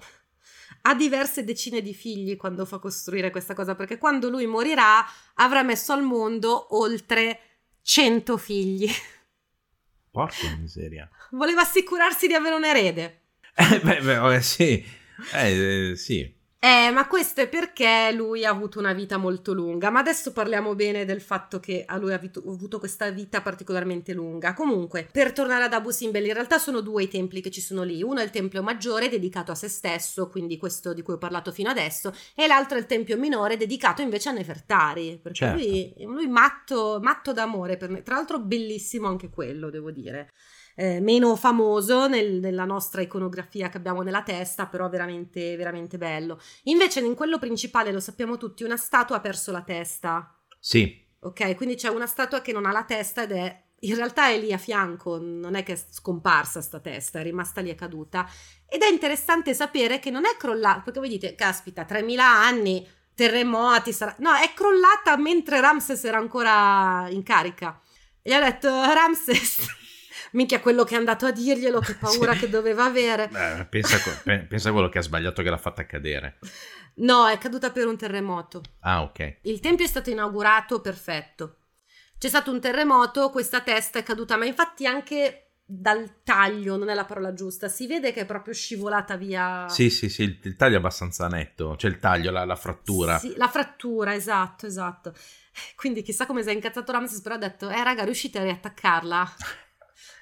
ha diverse decine di figli quando fa costruire questa cosa, perché quando lui morirà avrà messo al mondo oltre 100 figli. Porca miseria. Voleva assicurarsi di avere un erede. Eh, beh, beh, sì. Eh, eh, sì. Eh, ma questo è perché lui ha avuto una vita molto lunga. Ma adesso parliamo bene del fatto che a lui ha avuto questa vita particolarmente lunga. Comunque, per tornare ad Abu Simbel, in realtà sono due i templi che ci sono lì. Uno è il tempio maggiore dedicato a se stesso, quindi questo di cui ho parlato fino adesso, e l'altro è il tempio minore dedicato invece a Nefertari. Perché certo. lui, lui matto, matto d'amore per me. Tra l'altro, bellissimo anche quello, devo dire eh, meno famoso nel, nella nostra iconografia che abbiamo nella testa, però veramente, veramente bello. Invece in quello principale, lo sappiamo tutti, una statua ha perso la testa. Sì. Ok, quindi c'è una statua che non ha la testa ed è in realtà è lì a fianco, non è che è scomparsa sta testa, è rimasta lì e caduta. Ed è interessante sapere che non è crollata, perché voi dite, caspita, 3000 anni, terremoti, sarà... no, è crollata mentre Ramses era ancora in carica. E ha detto, Ramses, minchia quello che è andato a dirglielo, che paura sì. che doveva avere. Beh, pensa, pensa a quello che ha sbagliato che l'ha fatta cadere. No, è caduta per un terremoto. Ah, ok. Il tempio è stato inaugurato perfetto. C'è stato un terremoto, questa testa è caduta, ma infatti anche dal taglio, non è la parola giusta, si vede che è proprio scivolata via. Sì, sì, sì, il, il taglio è abbastanza netto, c'è il taglio, la, la frattura. Sì, la frattura, esatto, esatto. Quindi chissà come si è incazzato Ramses, però ha detto, eh raga, riuscite a riattaccarla?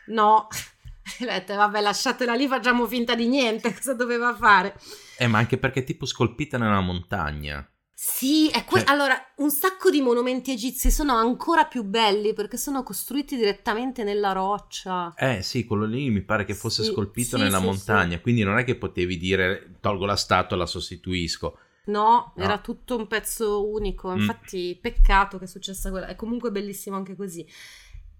no. E detto, vabbè, lasciatela lì, facciamo finta di niente, cosa doveva fare? Eh, ma anche perché è tipo scolpita nella montagna. Sì, è que- cioè... allora un sacco di monumenti egizi sono ancora più belli perché sono costruiti direttamente nella roccia. Eh sì, quello lì mi pare che fosse sì, scolpito sì, nella sì, montagna, quindi non è che potevi dire tolgo la statua e la sostituisco. No, no, era tutto un pezzo unico, mm. infatti mm. peccato che è successa quella, è comunque bellissimo anche così.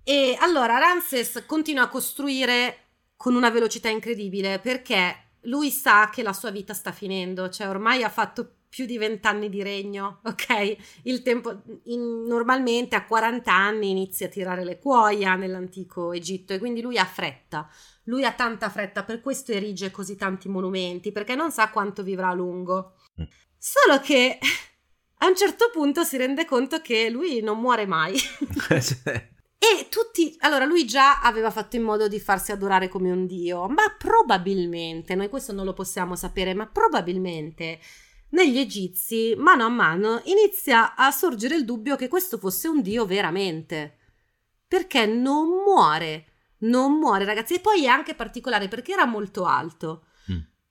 E allora Ramses continua a costruire con una velocità incredibile perché lui sa che la sua vita sta finendo, cioè ormai ha fatto più di vent'anni di regno, ok? Il tempo in, normalmente a 40 anni inizia a tirare le cuoia nell'antico Egitto e quindi lui ha fretta. Lui ha tanta fretta, per questo erige così tanti monumenti, perché non sa quanto vivrà a lungo. Mm. Solo che a un certo punto si rende conto che lui non muore mai. E tutti, allora lui già aveva fatto in modo di farsi adorare come un dio, ma probabilmente, noi questo non lo possiamo sapere, ma probabilmente negli egizi, mano a mano, inizia a sorgere il dubbio che questo fosse un dio veramente. Perché non muore, non muore ragazzi, e poi è anche particolare perché era molto alto.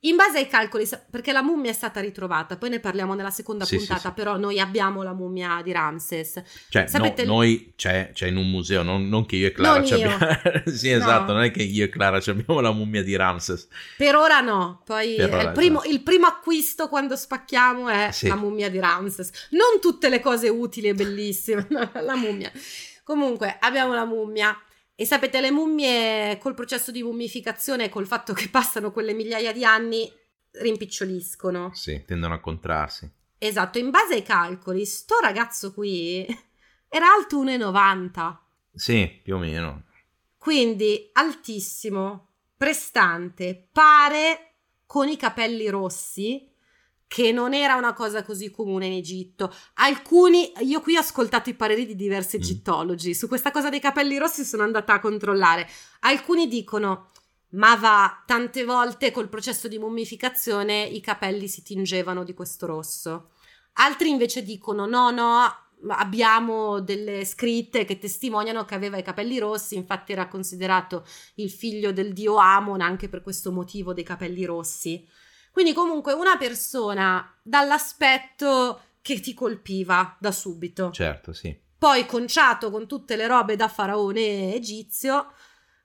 In base ai calcoli, perché la mummia è stata ritrovata, poi ne parliamo nella seconda sì, puntata, sì, sì. però noi abbiamo la mummia di Ramses. Cioè, Sapete, no, noi c'è, c'è, in un museo, non, non che io e Clara ci abbiamo... sì, esatto, no. non è che io e Clara abbiamo la mummia di Ramses. Per ora no, poi ora, il, primo, esatto. il, primo, acquisto quando spacchiamo è la mummia di Ramses. Non tutte le cose utili e bellissime, la mummia. Comunque, abbiamo la mummia. E sapete, le mummie col processo di mummificazione, col fatto che passano quelle migliaia di anni, rimpiccioliscono. Sì, tendono a contrarsi. Esatto, in base ai calcoli, sto ragazzo qui era alto 1,90. Sì, più o meno. Quindi altissimo, prestante, pare con i capelli rossi che non era una cosa così comune in Egitto. Alcuni, io qui ho ascoltato i pareri di diversi mm. egittologi, su questa cosa dei capelli rossi sono andata a controllare. Alcuni dicono, ma va, tante volte col processo di mummificazione i capelli si tingevano di questo rosso. Altri invece dicono, no, no, abbiamo delle scritte che testimoniano che aveva i capelli rossi, infatti era considerato il figlio del dio Amon anche per questo motivo dei capelli rossi. Quindi comunque una persona dall'aspetto che ti colpiva da subito. Certo, sì. Poi conciato con tutte le robe da faraone egizio,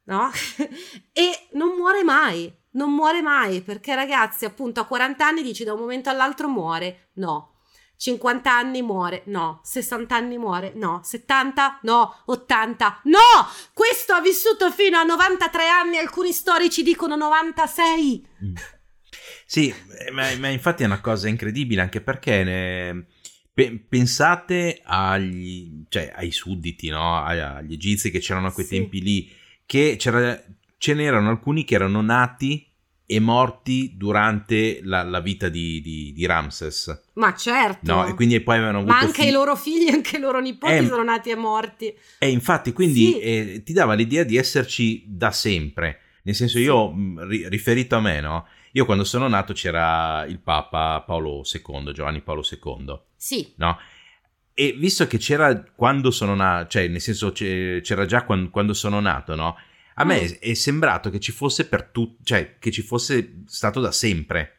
no? e non muore mai, non muore mai, perché ragazzi, appunto a 40 anni dici da un momento all'altro muore. No. 50 anni muore, no, 60 anni muore, no, 70, no, 80, no! Questo ha vissuto fino a 93 anni, alcuni storici dicono 96. Mm. Sì, eh, ma, ma, infatti è una cosa incredibile anche perché ne, pe, pensate agli, cioè, ai sudditi, no? agli egizi che c'erano a quei sì. tempi lì, che ce n'erano alcuni che erano nati e morti durante la, la vita di, di, di, Ramses. Ma certo. No, e quindi poi avevano avuto Ma anche figli. i loro figli, anche i loro nipoti eh, sono nati e morti. E infatti, quindi sì. eh, ti dava l'idea di esserci da sempre. Nel senso, sì. io, riferito a me, no? Io quando sono nato c'era il Papa Paolo II, Giovanni Paolo II. Sì. No? E visto che c'era quando sono nato, cioè nel senso c'era già quando, quando sono nato, no? A me mm. è sembrato che ci fosse per tutti, cioè che ci fosse stato da sempre.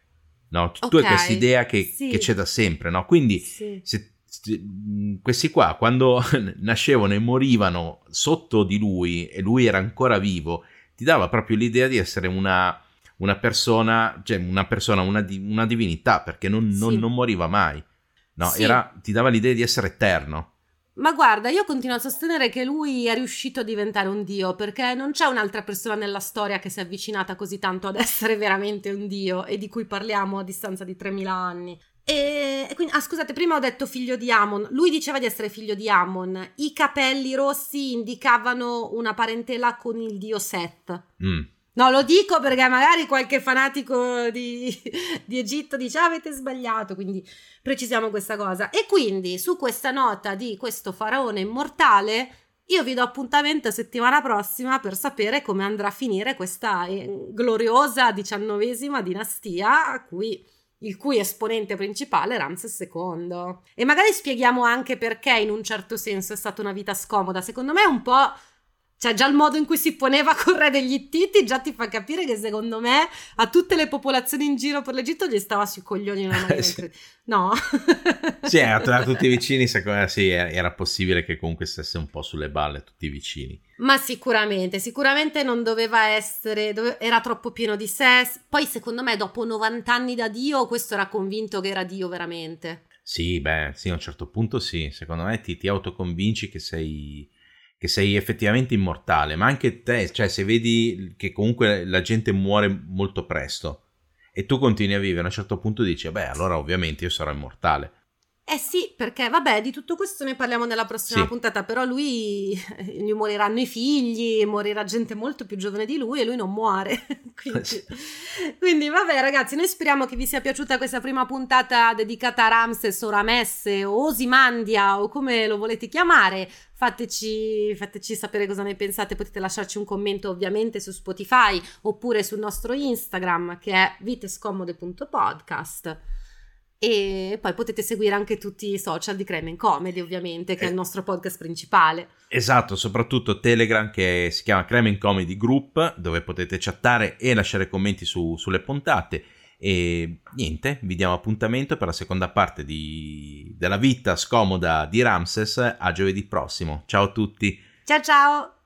No? Tu okay. hai questa idea che, sì. che, c'è da sempre, no? Quindi sì. se, se, questi qua quando nascevano e morivano sotto di lui e lui era ancora vivo, ti dava proprio l'idea di essere una una persona, cioè una persona, una, una divinità, perché non, non, sì. non, moriva mai. No, sì. era, ti dava l'idea di essere eterno. Ma guarda, io continuo a sostenere che lui è riuscito a diventare un dio perché non c'è un'altra persona nella storia che si è avvicinata così tanto ad essere veramente un dio e di cui parliamo a distanza di 3000 anni. E, e quindi, ah, scusate, prima ho detto figlio di Amon. Lui diceva di essere figlio di Amon. I capelli rossi indicavano una parentela con il dio Seth. Mm. No, lo dico perché magari qualche fanatico di, di Egitto dice ah, avete sbagliato, quindi precisiamo questa cosa. E quindi su questa nota di questo faraone immortale io vi do appuntamento settimana prossima per sapere come andrà a finire questa eh, gloriosa diciannovesima dinastia cui, il cui esponente principale è Ramses II. E magari spieghiamo anche perché in un certo senso è stata una vita scomoda. Secondo me è un po' Cioè, già il modo in cui si poneva con re degli Ittiti già ti fa capire che secondo me a tutte le popolazioni in giro per l'Egitto gli stava sui coglioni una maniera sì. No? sì, a, a tutti i vicini, secondo me sì, era possibile che comunque stesse un po' sulle balle tutti i vicini. Ma sicuramente, sicuramente non doveva essere, dove, era troppo pieno di sé. Poi secondo me dopo 90 anni da Dio, questo era convinto che era Dio veramente. Sì, beh, sì, a un certo punto sì. Secondo me ti, ti autoconvinci che sei che sei effettivamente immortale, ma anche te, cioè se vedi che comunque la gente muore molto presto e tu continui a vivere, a un certo punto dici, beh, allora ovviamente io sarò immortale. Eh sì, perché vabbè, di tutto questo ne parliamo nella prossima sì. puntata, però lui gli moriranno i figli, morirà gente molto più giovane di lui e lui non muore. quindi, sì. quindi, vabbè ragazzi, noi speriamo che vi sia piaciuta questa prima puntata dedicata a Ramses o Ramesse o Osimandia o come lo volete chiamare. Fateci, fateci, sapere cosa ne pensate, potete lasciarci un commento ovviamente su Spotify oppure sul nostro Instagram che è vitescomode.podcast e poi potete seguire anche tutti i social di Creme Comedy ovviamente che eh. è il nostro podcast principale. Esatto, soprattutto Telegram che si chiama Creme Comedy Group dove potete chattare e lasciare commenti su, sulle puntate e niente, vi diamo appuntamento per la seconda parte di, della vita scomoda di Ramses a giovedì prossimo. Ciao a tutti. Ciao ciao.